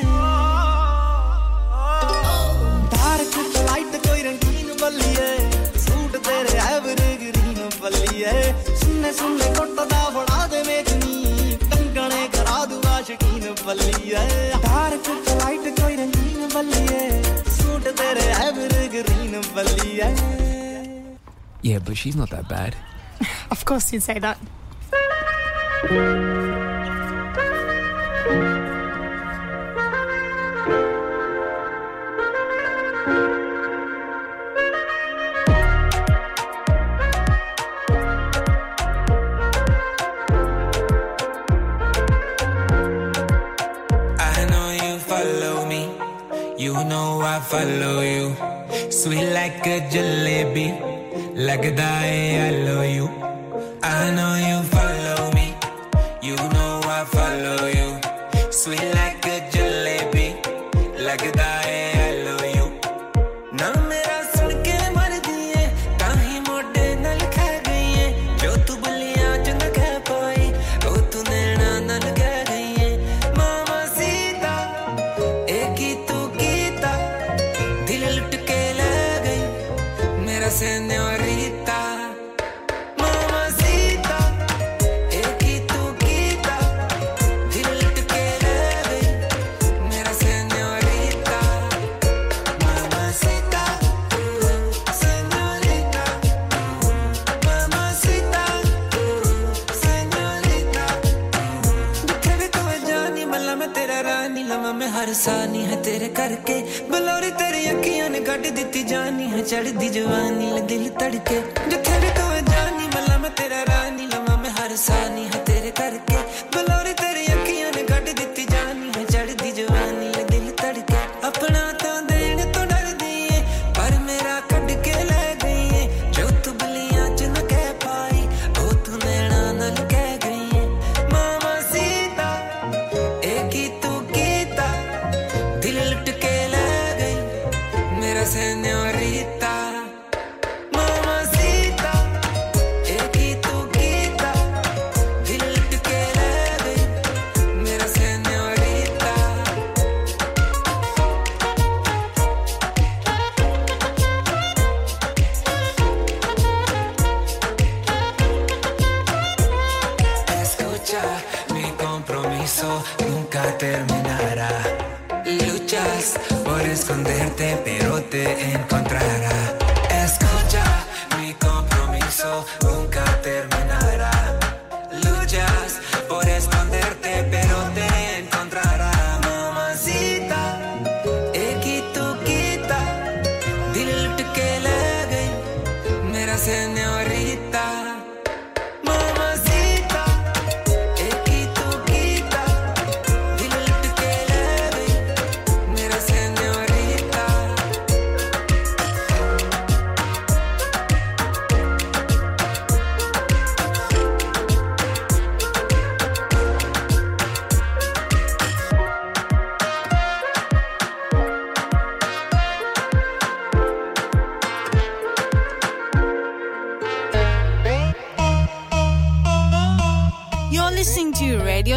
[SPEAKER 35] Yeah, but she's not that bad.
[SPEAKER 13] of course you'd say that.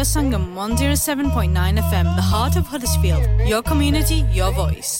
[SPEAKER 36] Sangam 107.9 FM, the heart of Huddersfield. Your community, your voice.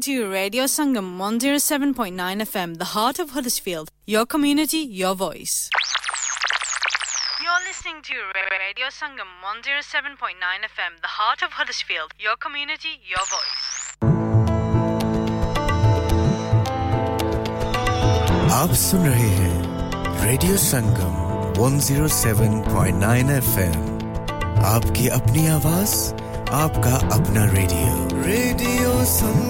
[SPEAKER 36] listening to Radio Sangam 107.9 FM, the heart of Huddersfield. Your community, your voice. You're listening to Radio Sangam 107.9 FM, the heart of Huddersfield. Your community, your voice.
[SPEAKER 37] आप सुन रहे हैं radio Sangam 107.9 FM आपकी अपनी आवाज आपका अपना radio radio Sangam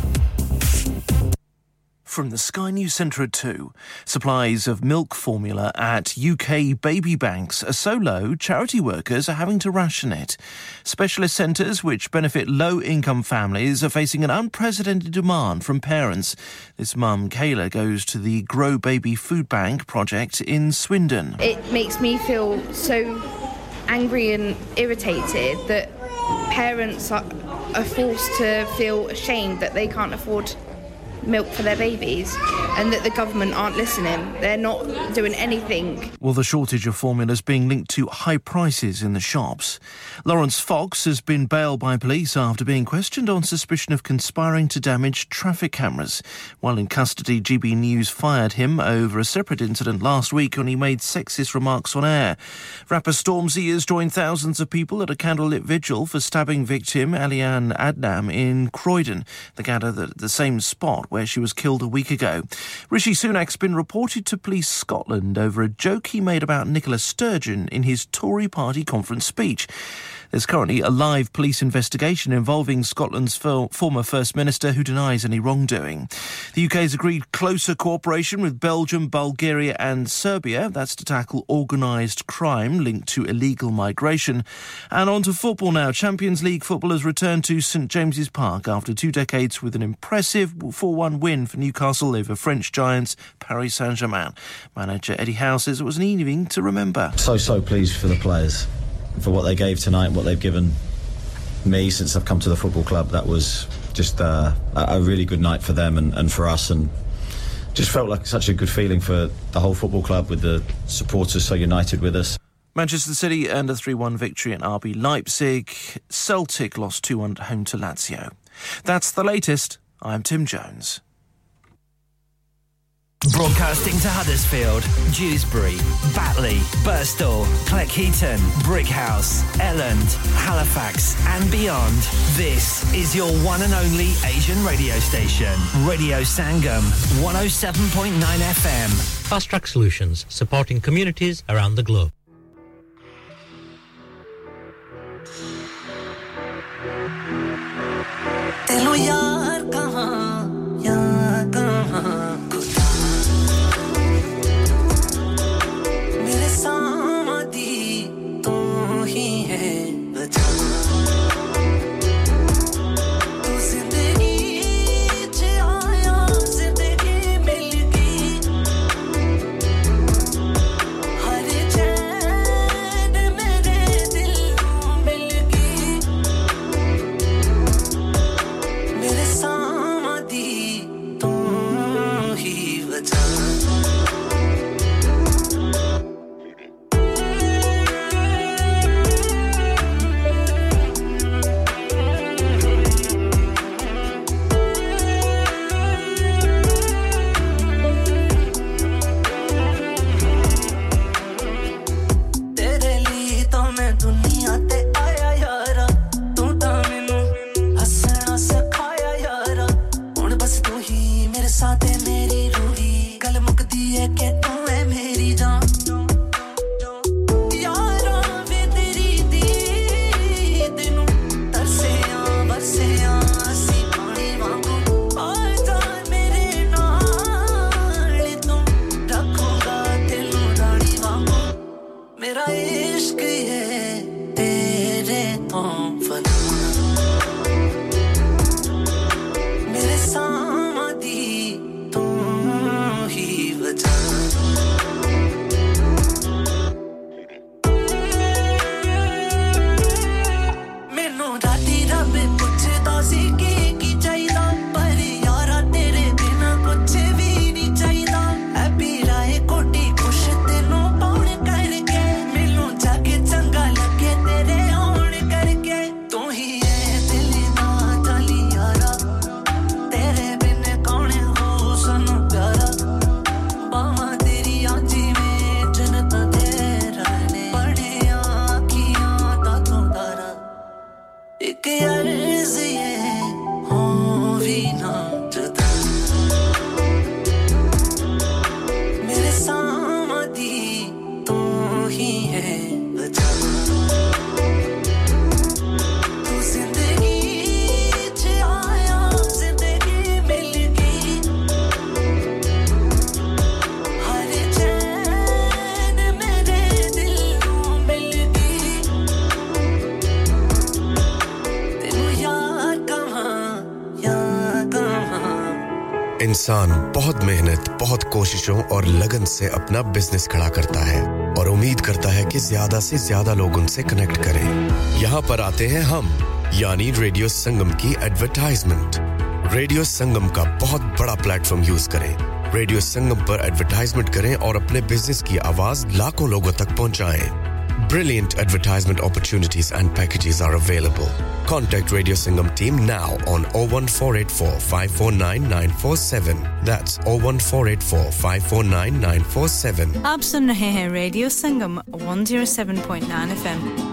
[SPEAKER 1] From the Sky News Centre at 2, supplies of milk formula at UK baby banks are so low, charity workers are having to ration it. Specialist centres which benefit low income families are facing an unprecedented demand from parents. This mum, Kayla, goes to the Grow Baby Food Bank project in Swindon.
[SPEAKER 38] It makes me feel so angry and irritated that parents are, are forced to feel ashamed that they can't afford milk for their babies and that the government aren't listening. They're not doing anything.
[SPEAKER 1] Well, the shortage of formula is being linked to high prices in the shops. Laurence Fox has been bailed by police after being questioned on suspicion of conspiring to damage traffic cameras. While in custody, GB News fired him over a separate incident last week when he made sexist remarks on air. Rapper Stormzy has joined thousands of people at a candlelit vigil for stabbing victim Elianne Andam in Croydon, the gathered at the same spot where she was killed a week ago. Rishi Sunak's been reported to police Scotland over a joke he made about Nicola Sturgeon in his Tory party conference speech. There's currently a live police investigation involving Scotland's fo- former First Minister who denies any wrongdoing. The UK has agreed closer cooperation with Belgium, Bulgaria, and Serbia. That's to tackle organised crime linked to illegal migration. And on to football now. Champions League footballers returned to St James's Park after two decades with an impressive 4 1 win for Newcastle over French giants Paris Saint Germain. Manager Eddie Howe says it was an evening to remember.
[SPEAKER 39] So, so pleased for the players, for what they gave tonight, what they've given me since I've come to the football club. That was just uh, a really good night for them and, and for us. And just felt like such a good feeling for the whole football club with the supporters so united with us.
[SPEAKER 1] Manchester City earned a 3 1 victory at RB Leipzig. Celtic lost 2 1 at home to Lazio. That's the latest. I'm Tim Jones.
[SPEAKER 8] Broadcasting to Huddersfield, Dewsbury, Batley, Birstall, Cleckheaton, Brighouse, Elland, Halifax, and beyond. This is your one and only Asian radio station, Radio Sangam, 107.9 FM.
[SPEAKER 40] Fast Track Solutions, supporting communities around the globe.
[SPEAKER 13] तेनू यार कहाँ
[SPEAKER 29] इंसान बहुत मेहनत, बहुत कोशिशों और लगन से अपना बिज़नेस खड़ा करता है और उम्मीद करता है कि ज़्यादा से ज़्यादा लोग उनसे कनेक्ट करें। यहाँ पर आते हैं हम, यानी रेडियो संगम की एडवर्टाइजमेंट रेडियो संगम का बहुत बड़ा प्लेटफॉर्म यूज़ करें। रेडियो संगम पर एडवर्टाइजमेंट करें और अपने बिज़नेस की आवाज़ लाखों लोगों तक पहुंचाएँ। Brilliant advertisement opportunities and packages are available. Contact Radio Sangam team now on 01484 549947. That's 01484 549947. 947.
[SPEAKER 19] आप सुन 107.9 FM.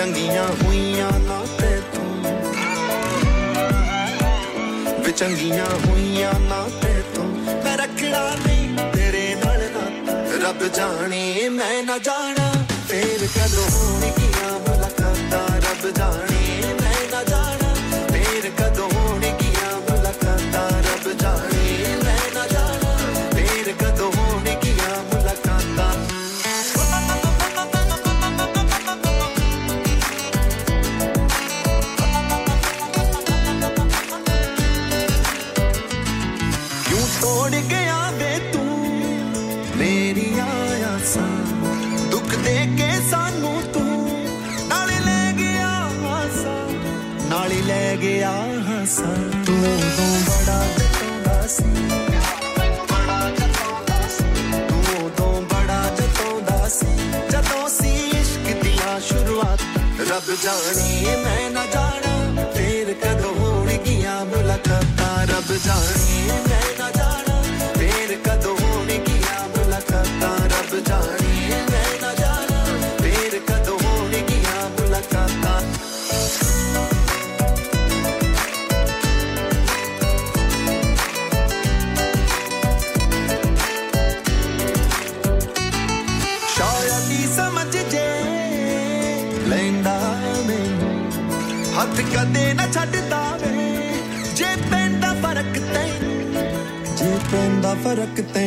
[SPEAKER 19] ਚੰਗੀਆਂ ਹੋਈਆਂ ਨਾ ਤੇ ਤੂੰ। ਵੇ ਚੰਗੀਆਂ ਹੋਈਆਂ ਨਾ ਤੇ ਤੂੰ। ਮੈਂ ਰੱਖਣਾ ਨਹੀਂ ਤੇਰੇ ਨਾਲ ਨਾ। ਰੱਬ ਜਾਣੇ, ਮੈਂ ਨਾ ਜਾਣਾ। ਫੇਰ ਕਦੋਂ ਹੋਣਗੀਆਂ ਮੁਲਾਕਾਤਾਂ? ਰੱਬ ਜਾਣੇ, ਮੈਂ ਨਾ ਜਾਣਾ। ਫੇਰ ਕਦੋਂ ਹੋਣਗੀਆਂ मैं तू तो बड़ा जतोंदा सी शुरुआत रब जाने मैं न जाना फिर कदों होड़ गिया मुलाकात, रब जाने but I could think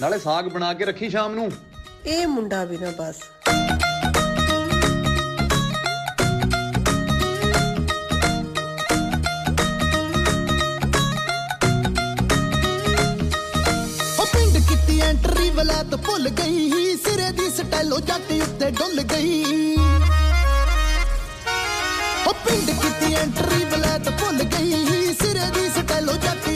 [SPEAKER 19] ਨਾਲੇ
[SPEAKER 41] ਸਾਗ ਬਣਾ ਕੇ ਰੱਖੀ ਸ਼ਾਮ ਨੂੰ।
[SPEAKER 42] ਇਹ ਮੁੰਡਾ ਵੀ ਨਾ ਬਸ।
[SPEAKER 43] ਐਂਟਰੀ ਵਲੈਤ ਭੁੱਲ ਗਈ ਸਿਰੇ ਦੀ ਸਟੈਲੋ ਜੱਟ ਉੱਤੇ ਡੁੱਲ ਗਈ। ਉਹ ਪਿੰਡ ਕੀਤੀ ਐਂਟਰੀ ਵਲੈਤ ਭੁੱਲ ਗਈ ਸਿਰੇ ਦੀ ਸਟੈਲੋ ਜੱਟ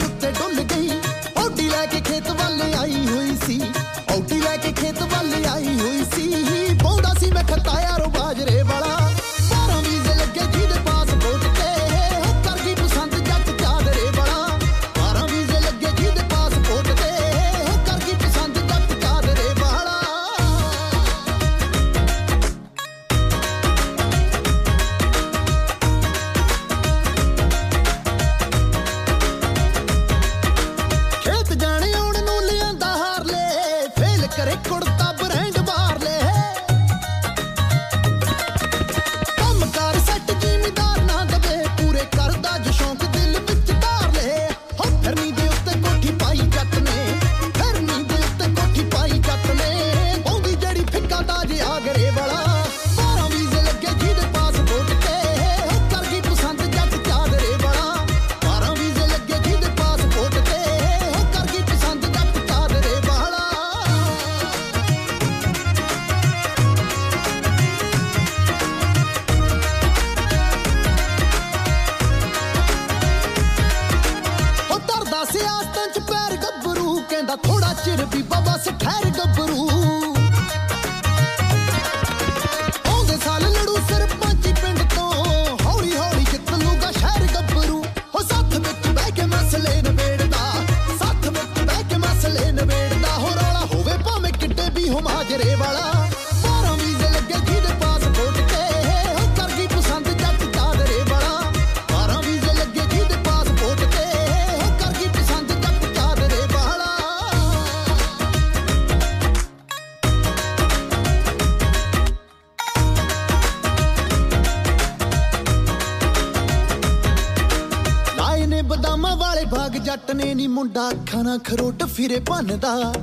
[SPEAKER 43] ਮੁੰਡਾ ਅੱਖਾਂ ਨਾਲ ਖਰੋਟ ਫਿਰੇ ਭੰਨਦਾ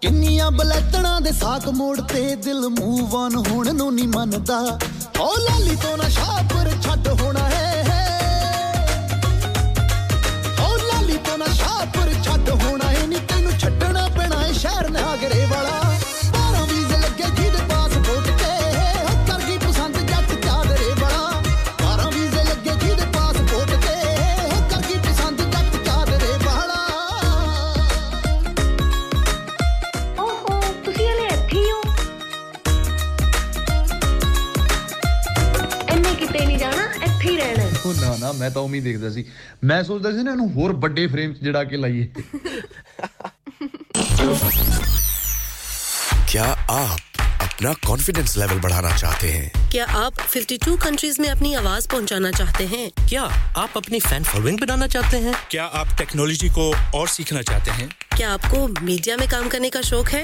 [SPEAKER 43] ਕਿੰਨੀਆਂ ਬਲੈਤਣਾ ਦੇ ਸਾਕ ਮੋੜ ਤੇ ਦਿਲ ਮੂਵ ਔਨ ਹੋਣ ਨੂੰ ਨਹੀਂ ਮੰਨਦਾ। ਓ ਲਾਲੀ ਤੋਂ ਨਾ ਸ਼ਾਪਰ ਛੱਡ ਹੋਣਾ ਹੈ। ਓ ਲਾਲੀ ਤੋਂ ਨਾ ਸ਼ਾਪਰ ਛੱਡ ਹੋਣਾ ਹੈ। ਨੀ ਤੈਨੂੰ ਛੱਡਣਾ ਪੈਣਾ ਹੈ ਸ਼ਹਿਰ ਨਾਗਰੇ
[SPEAKER 44] ਮੈਂ ਤਾਂ ਉਮੀਦ ਦੇਖਦਾ ਸੀ ਮੈਂ ਸੋਚਦਾ ਸੀ ਨਾ ਇਹਨੂੰ ਹੋਰ ਵੱਡੇ ਫਰੇਮ 'ਚ ਜੜਾ ਕੇ ਲਾਈਏ
[SPEAKER 29] क्या आप अपना कॉन्फिडेंस लेवल बढ़ाना चाहते हैं
[SPEAKER 45] क्या आप 52 कंट्रीज में अपनी आवाज पहुंचाना चाहते हैं
[SPEAKER 8] क्या आप अपनी फैन फॉलोइंग बनाना चाहते हैं
[SPEAKER 28] क्या आप टेक्नोलॉजी को और सीखना चाहते हैं
[SPEAKER 45] क्या आपको मीडिया में काम करने का शौक है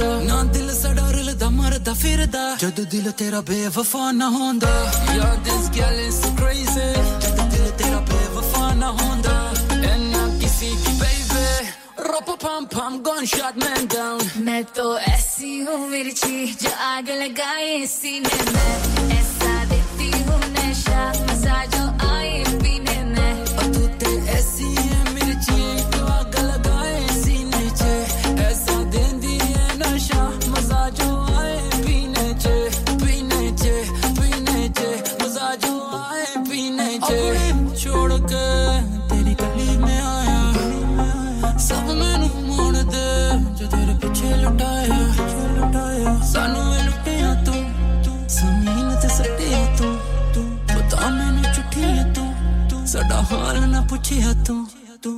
[SPEAKER 46] ਹੁੰਦਾ ਨਾ ਦਿਲ ਸੜਾ ਰਲ ਦਾ ਮਰਦਾ ਫਿਰਦਾ ਜਦੋਂ ਦਿਲ ਤੇਰਾ ਬੇਵਫਾ ਨਾ ਹੁੰਦਾ ਯਾਰ ਦਿਸ ਗੱਲ ਇਸ ਕ੍ਰੇਜ਼ੀ ਜਦੋਂ ਦਿਲ ਤੇਰਾ ਬੇਵਫਾ ਨਾ ਹੁੰਦਾ ਐਨਾ ਕਿਸੇ ਕੀ ਬੇਬੀ रोपो ਪੰਪ पम गन शॉट मैन डाउन
[SPEAKER 47] मैं तो ऐसी हूँ मिर्ची जो आग लगाए सीने में ऐसा देती हूँ नशा मज़ा जो हार ना पुछिया तू
[SPEAKER 46] तू।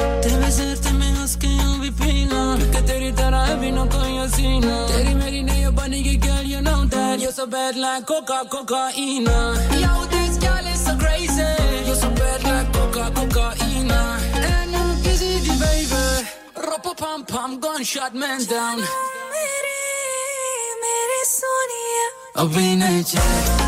[SPEAKER 46] तेरे
[SPEAKER 47] सिर ते मैं हंस के हूं भी पीना।
[SPEAKER 46] कि तेरी तरह है भी ना कोई हसीना। तेरी मेरी नहीं बनेगी girl you know that you're so bad like coca cocaina yo this girl is so crazy you're so bad like coca cocaina and you busy the baby rop pam pam gunshot man down
[SPEAKER 47] मेरी मेरी सोनिया
[SPEAKER 46] अभी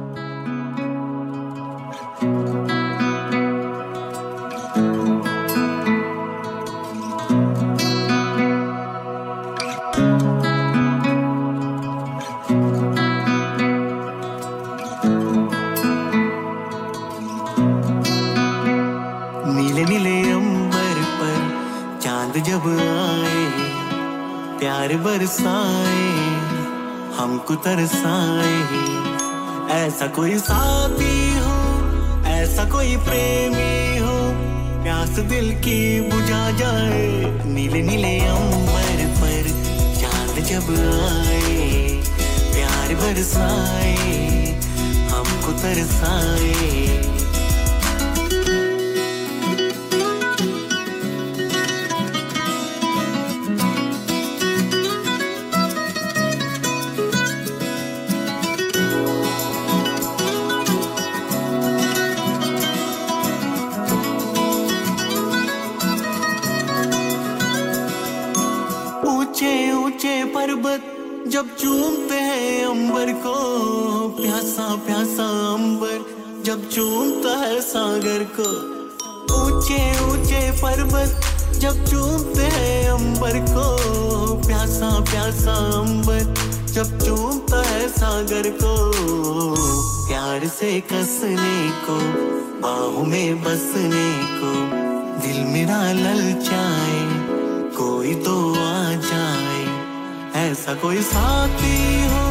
[SPEAKER 48] जब आए, प्यार बरसाए, हमको तरसाए। ऐसा कोई साथी हो, ऐसा कोई प्रेमी हो, प्यास दिल की बुझा जाए, नीले नीले अंबर पर चाँद जब आए, प्यार बरसाए, हमको तरसाए। पर्वत जब चूमते हैं अंबर को, प्यासा प्यासा अंबर। जब चूमता है सागर को, ऊँचे ऊँचे पर्वत जब चूमते हैं अंबर को, प्यासा प्यासा अंबर। जब चूमता है सागर को, प्यार से कसने को, बाहों में बसने को, दिल मेरा ललचाए, कोई तो आ ऐसा कोई साथी हो,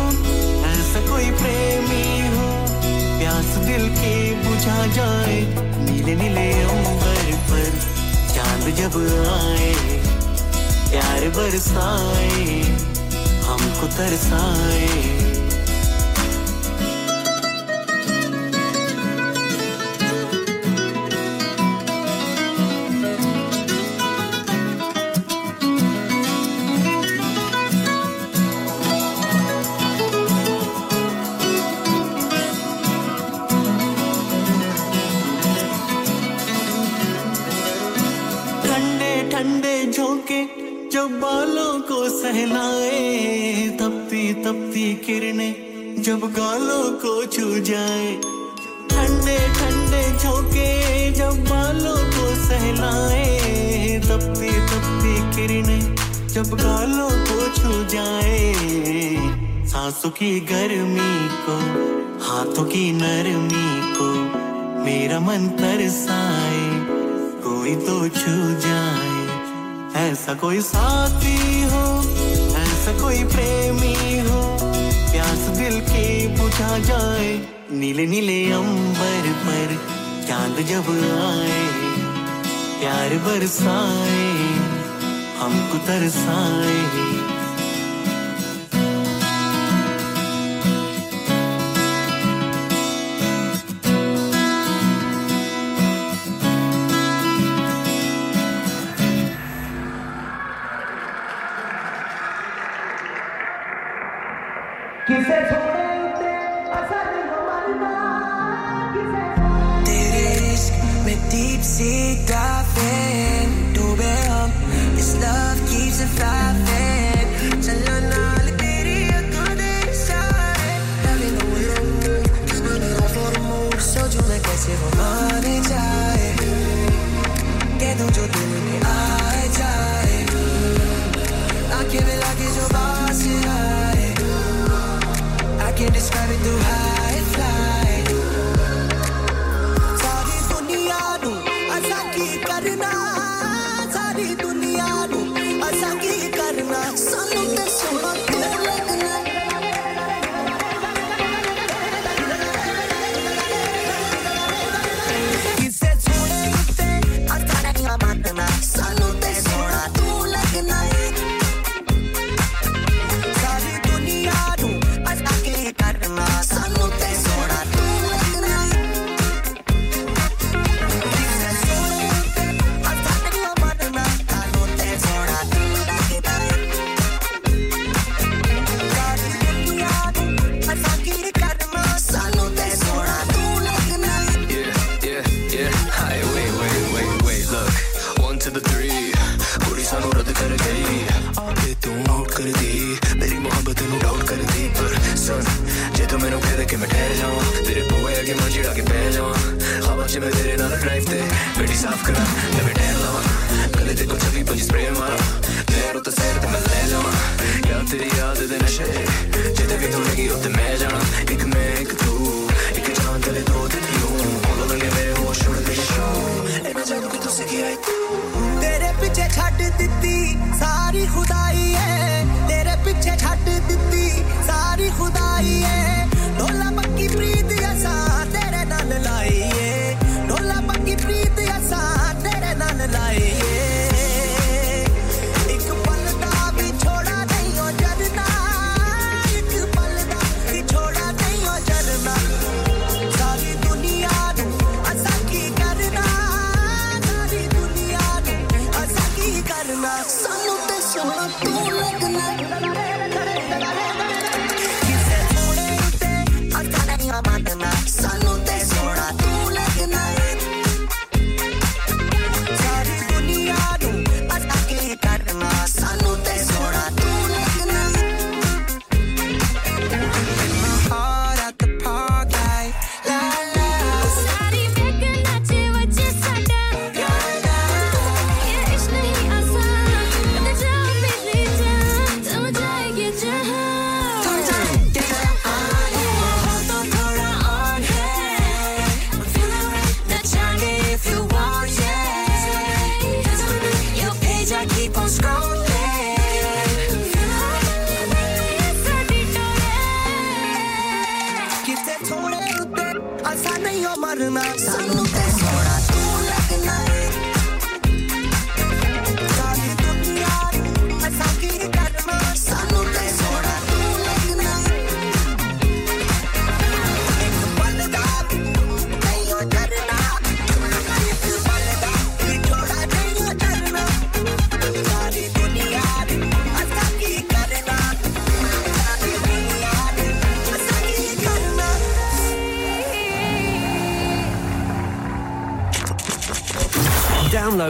[SPEAKER 48] ऐसा कोई प्रेमी हो। प्यास दिल के बुझा जाए, नीले नीले अंबर पर चाँद जब आए, प्यार बरसाए, हमको तरसाए। बालों को सहलाए, तपती तपती किरणें जब गालों को छू जाए। ठंडे ठंडे झोंके जब बालों को सहलाए, तपती तपती किरणें जब गालों को छू जाए। सांसों की गर्मी को, हाथों की नरमी को मेरा मन तरसाए, कोई तो छू जाए। ऐसा कोई साथी हो, ऐसा कोई प्रेमी हो, प्यास दिल के बुझा जाए, नीले नीले अंबर पर चाँद जब आए, प्यार बरसाए, हमको तरसाए। said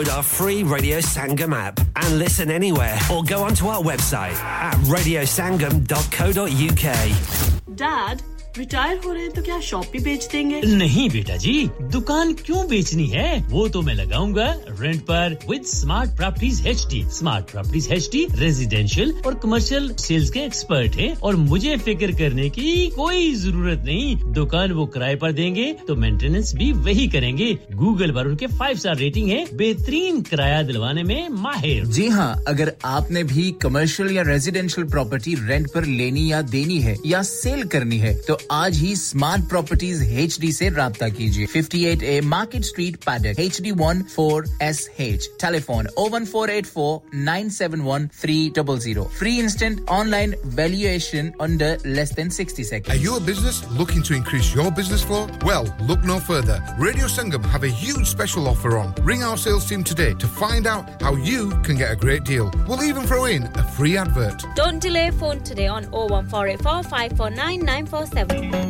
[SPEAKER 8] Download our free Radio Sangam app and listen anywhere or go onto our website at radiosangam.co.uk.
[SPEAKER 49] Dad retire हो रहे हैं तो क्या शॉप भी बेच देंगे
[SPEAKER 50] नहीं बेटा जी दुकान क्यों बेचनी है? वो तो मैं लगाऊँगा रेंट पर with smart properties HD smart properties HD residential और कमर्शियल सेल्स के एक्सपर्ट हैं और मुझे फ़िक्र करने की कोई ज़रूरत नहीं। दुकान वो किराए पर देंगे तो मेंटेनेंस भी वही करेंगे। गूगल पर उनके फाइव स्टार रेटिंग है बेहतरीन किराया दिलवाने में माहिर
[SPEAKER 20] जी हाँ अगर आपने भी कमर्शियल या रेजिडेंशियल प्रॉपर्टी रेंट पर लेनी या देनी है या सेल करनी है तो आज ही स्मार्ट प्रॉपर्टीज़ एच डी ऐसी रब्ता कीजिए 58 A market street Paddock H D one four S H telephone O one four eight four nine seven one three double zero free instant online valuation under less than 60
[SPEAKER 51] Are
[SPEAKER 20] seconds.
[SPEAKER 51] you a business looking to increase your business flow? Well, look no further. Radio Sangam have a huge special offer on. Ring our sales team today to find out how you can get a great deal. We'll even throw in a free advert.
[SPEAKER 52] Don't delay phone today on 01484 549 947.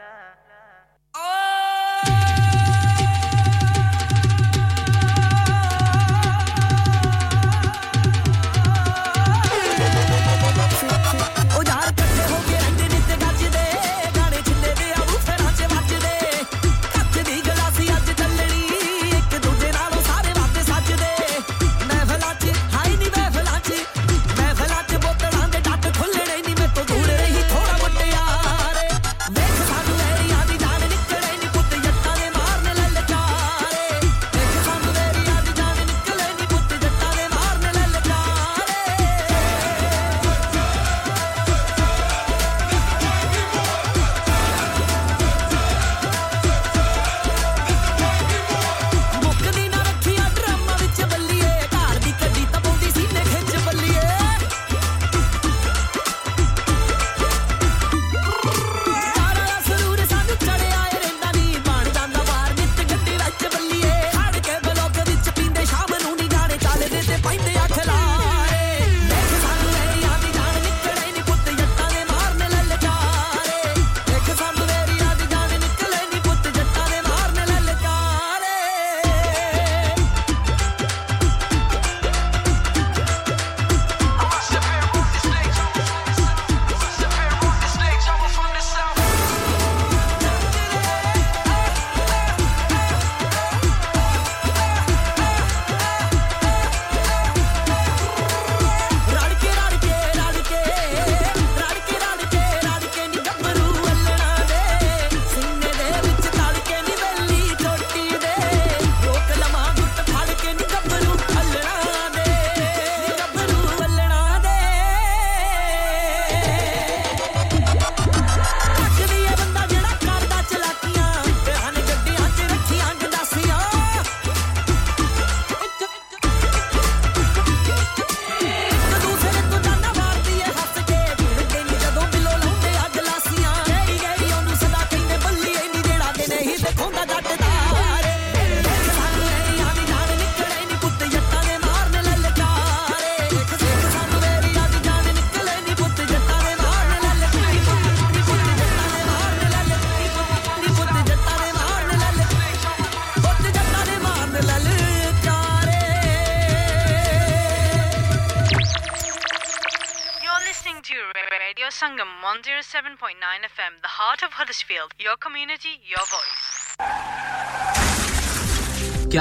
[SPEAKER 36] Community, your voice.
[SPEAKER 20] क्या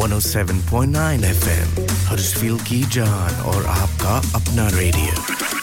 [SPEAKER 29] 107.9 FM हर्षफील की जान और आपका अपना radio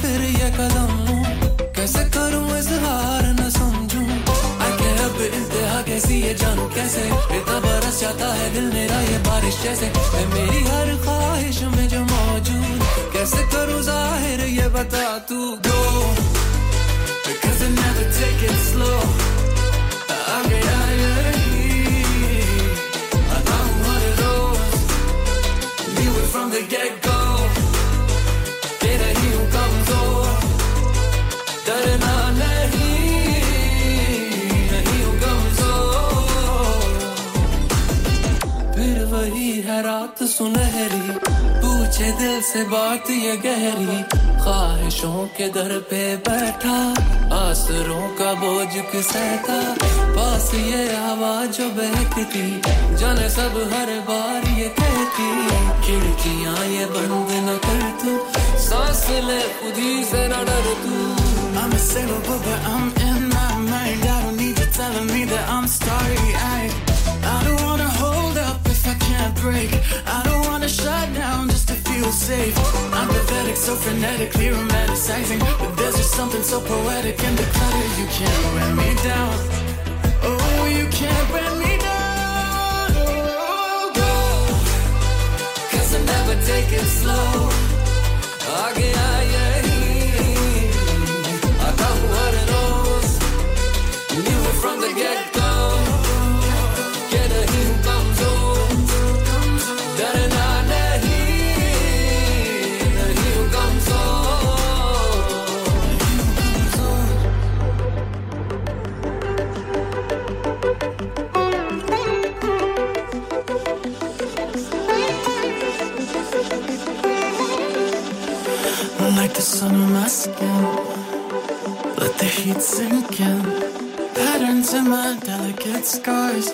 [SPEAKER 53] फिर ये कदम कैसे करूँ इजहार न समझूं इंतहा कैसी इतना बरस है मेरा ये बारिश जैसे है मेरी हर ख्वाहिश में जो मौजूद कैसे करूँ ज़ाहिर ये बता तू go because I get सुनहरी पूछे दिल से बात ये गहरी ख्वाहिशों के दर पे बैठा आसरों का बोझ सहता पास ये हवा जो बहकती जाने सब हर बार ये कहती खिड़कियां ये बंद न कर तू सांस ले खुद ही से न डर तू I'm a sailor but I'm in my mind I don't need you telling me that I'm starry-eyed cannot break. I don't wanna shut down just to feel safe. I'm pathetic, so frenetically romanticizing. But there's just something so poetic in the clutter. You can't wear me down. Oh, you can't wear me down. Oh, go. Cause I'm never taking slow. Again, I sun on my skin. Let the heat sink in. Patterns in my delicate scars.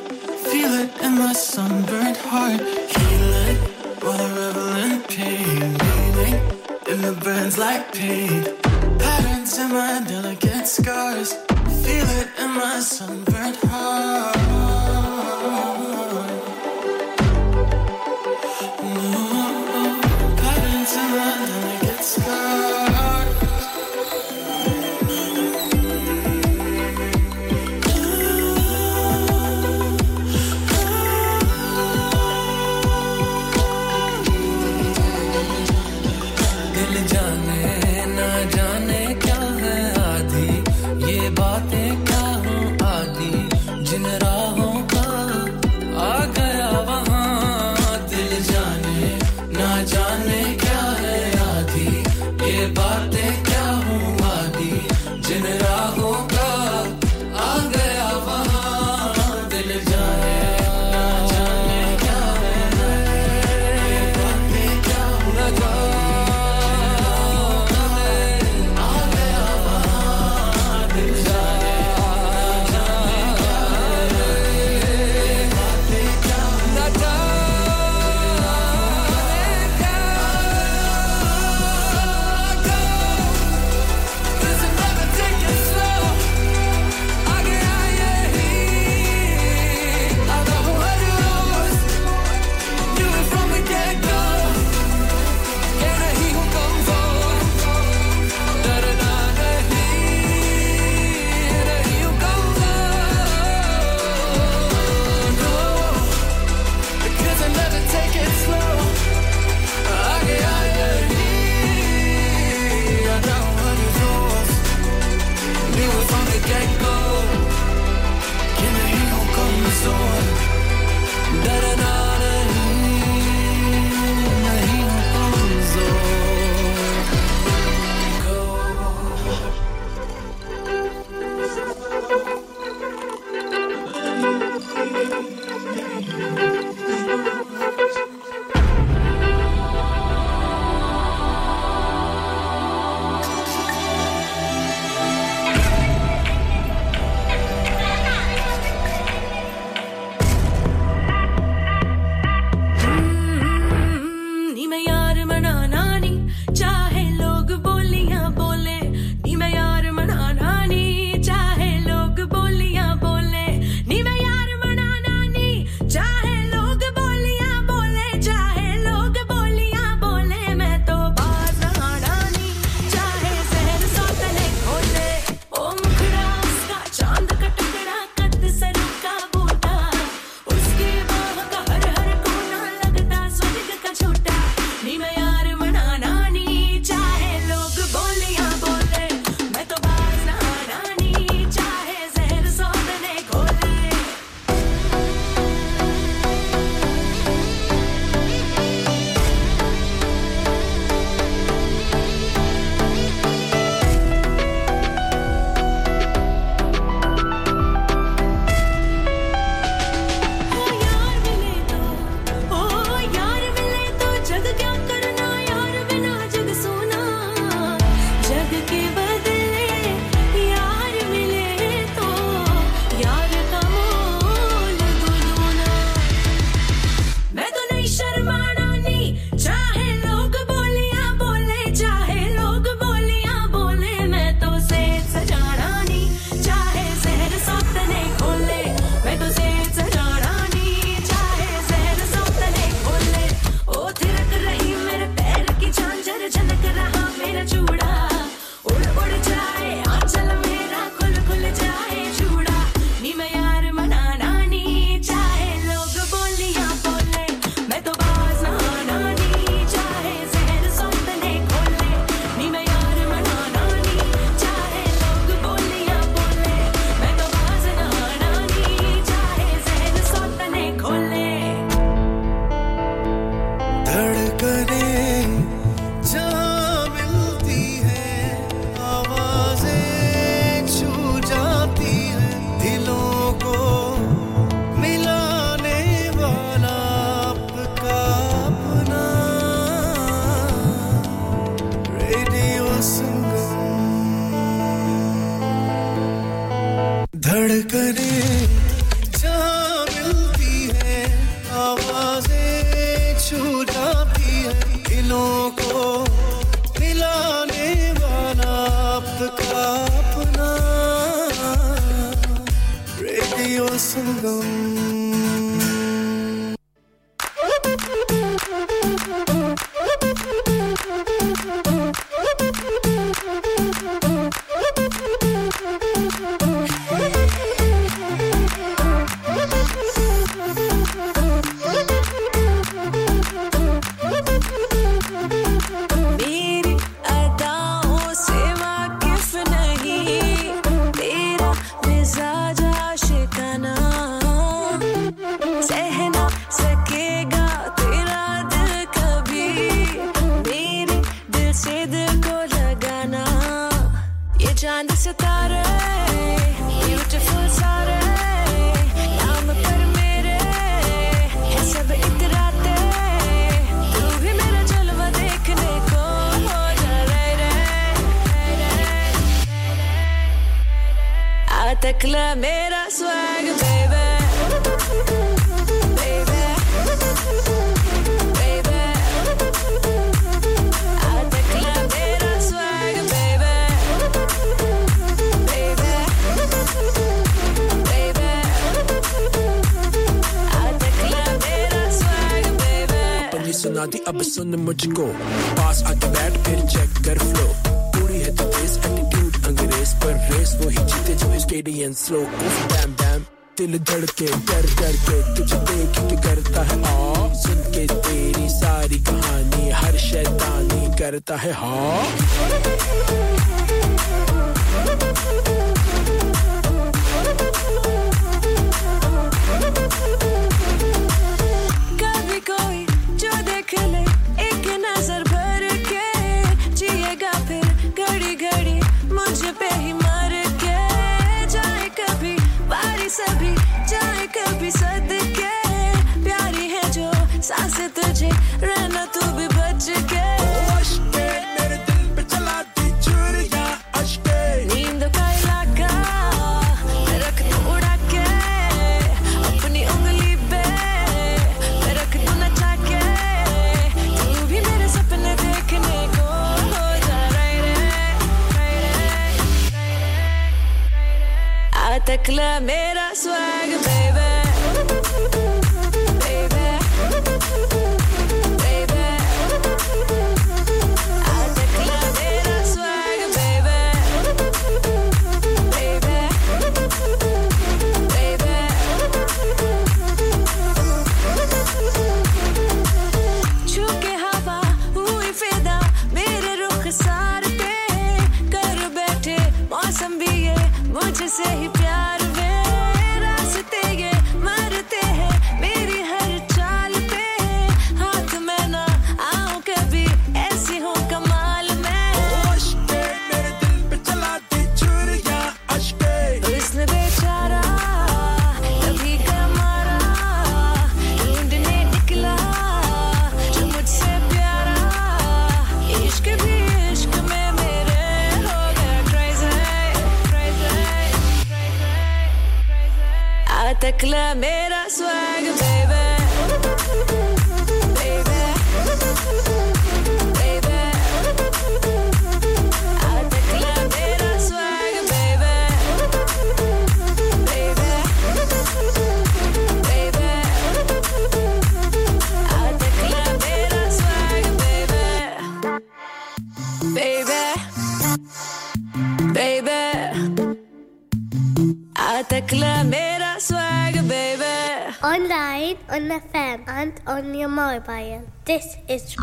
[SPEAKER 53] Feel it in my sunburned heart. Heal it while I revel in pain. Meaning in the burns like pain. Patterns in my delicate scars. Feel it in my sunburned heart
[SPEAKER 4] Deklamera swagger, baby.
[SPEAKER 54] Online, on the FM, and on your mobile. This is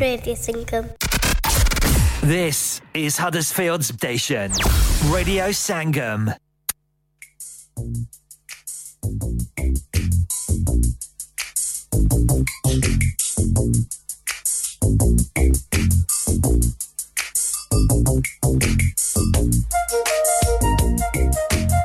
[SPEAKER 54] Radio Sangam.
[SPEAKER 8] This is Huddersfield Station, Radio Sangam.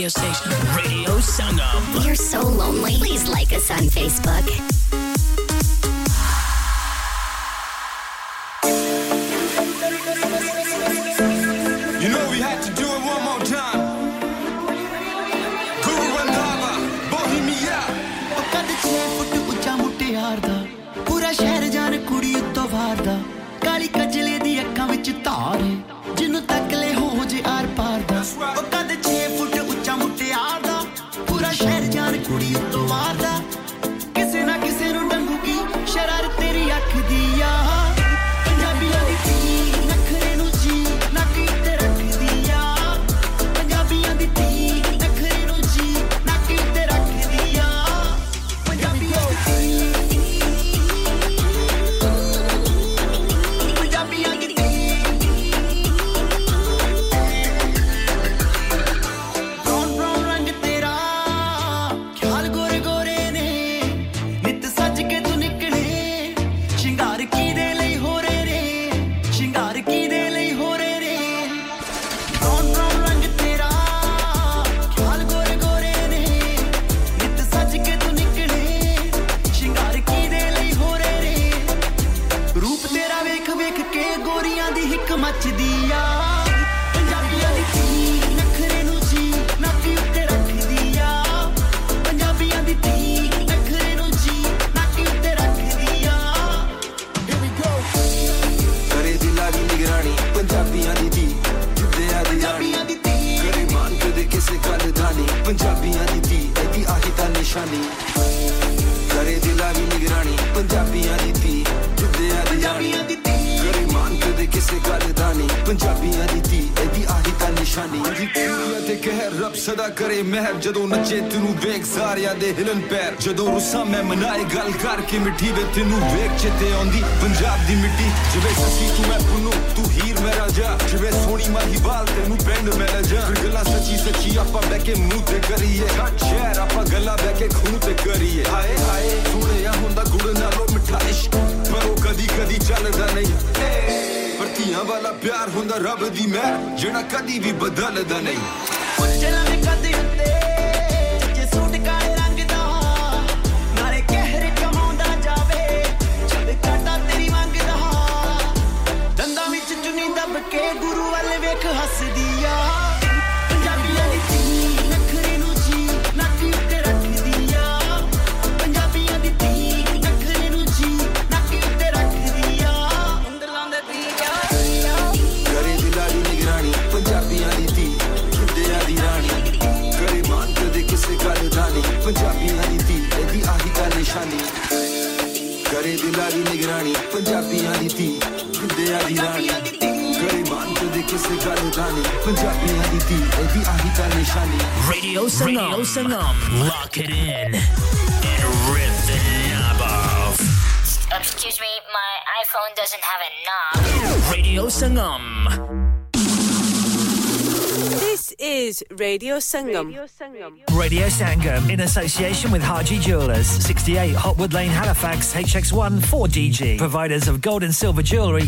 [SPEAKER 12] radio station. ਮਿੱਠੀ ਵੇ ਤੈਨੂੰ
[SPEAKER 55] Radio Sangam. Radio Sangam. Radio Sangam
[SPEAKER 8] in association with Haji Jewelers, 68 Hopwood Lane, Halifax, HX1 4DG. Providers of gold and silver jewellery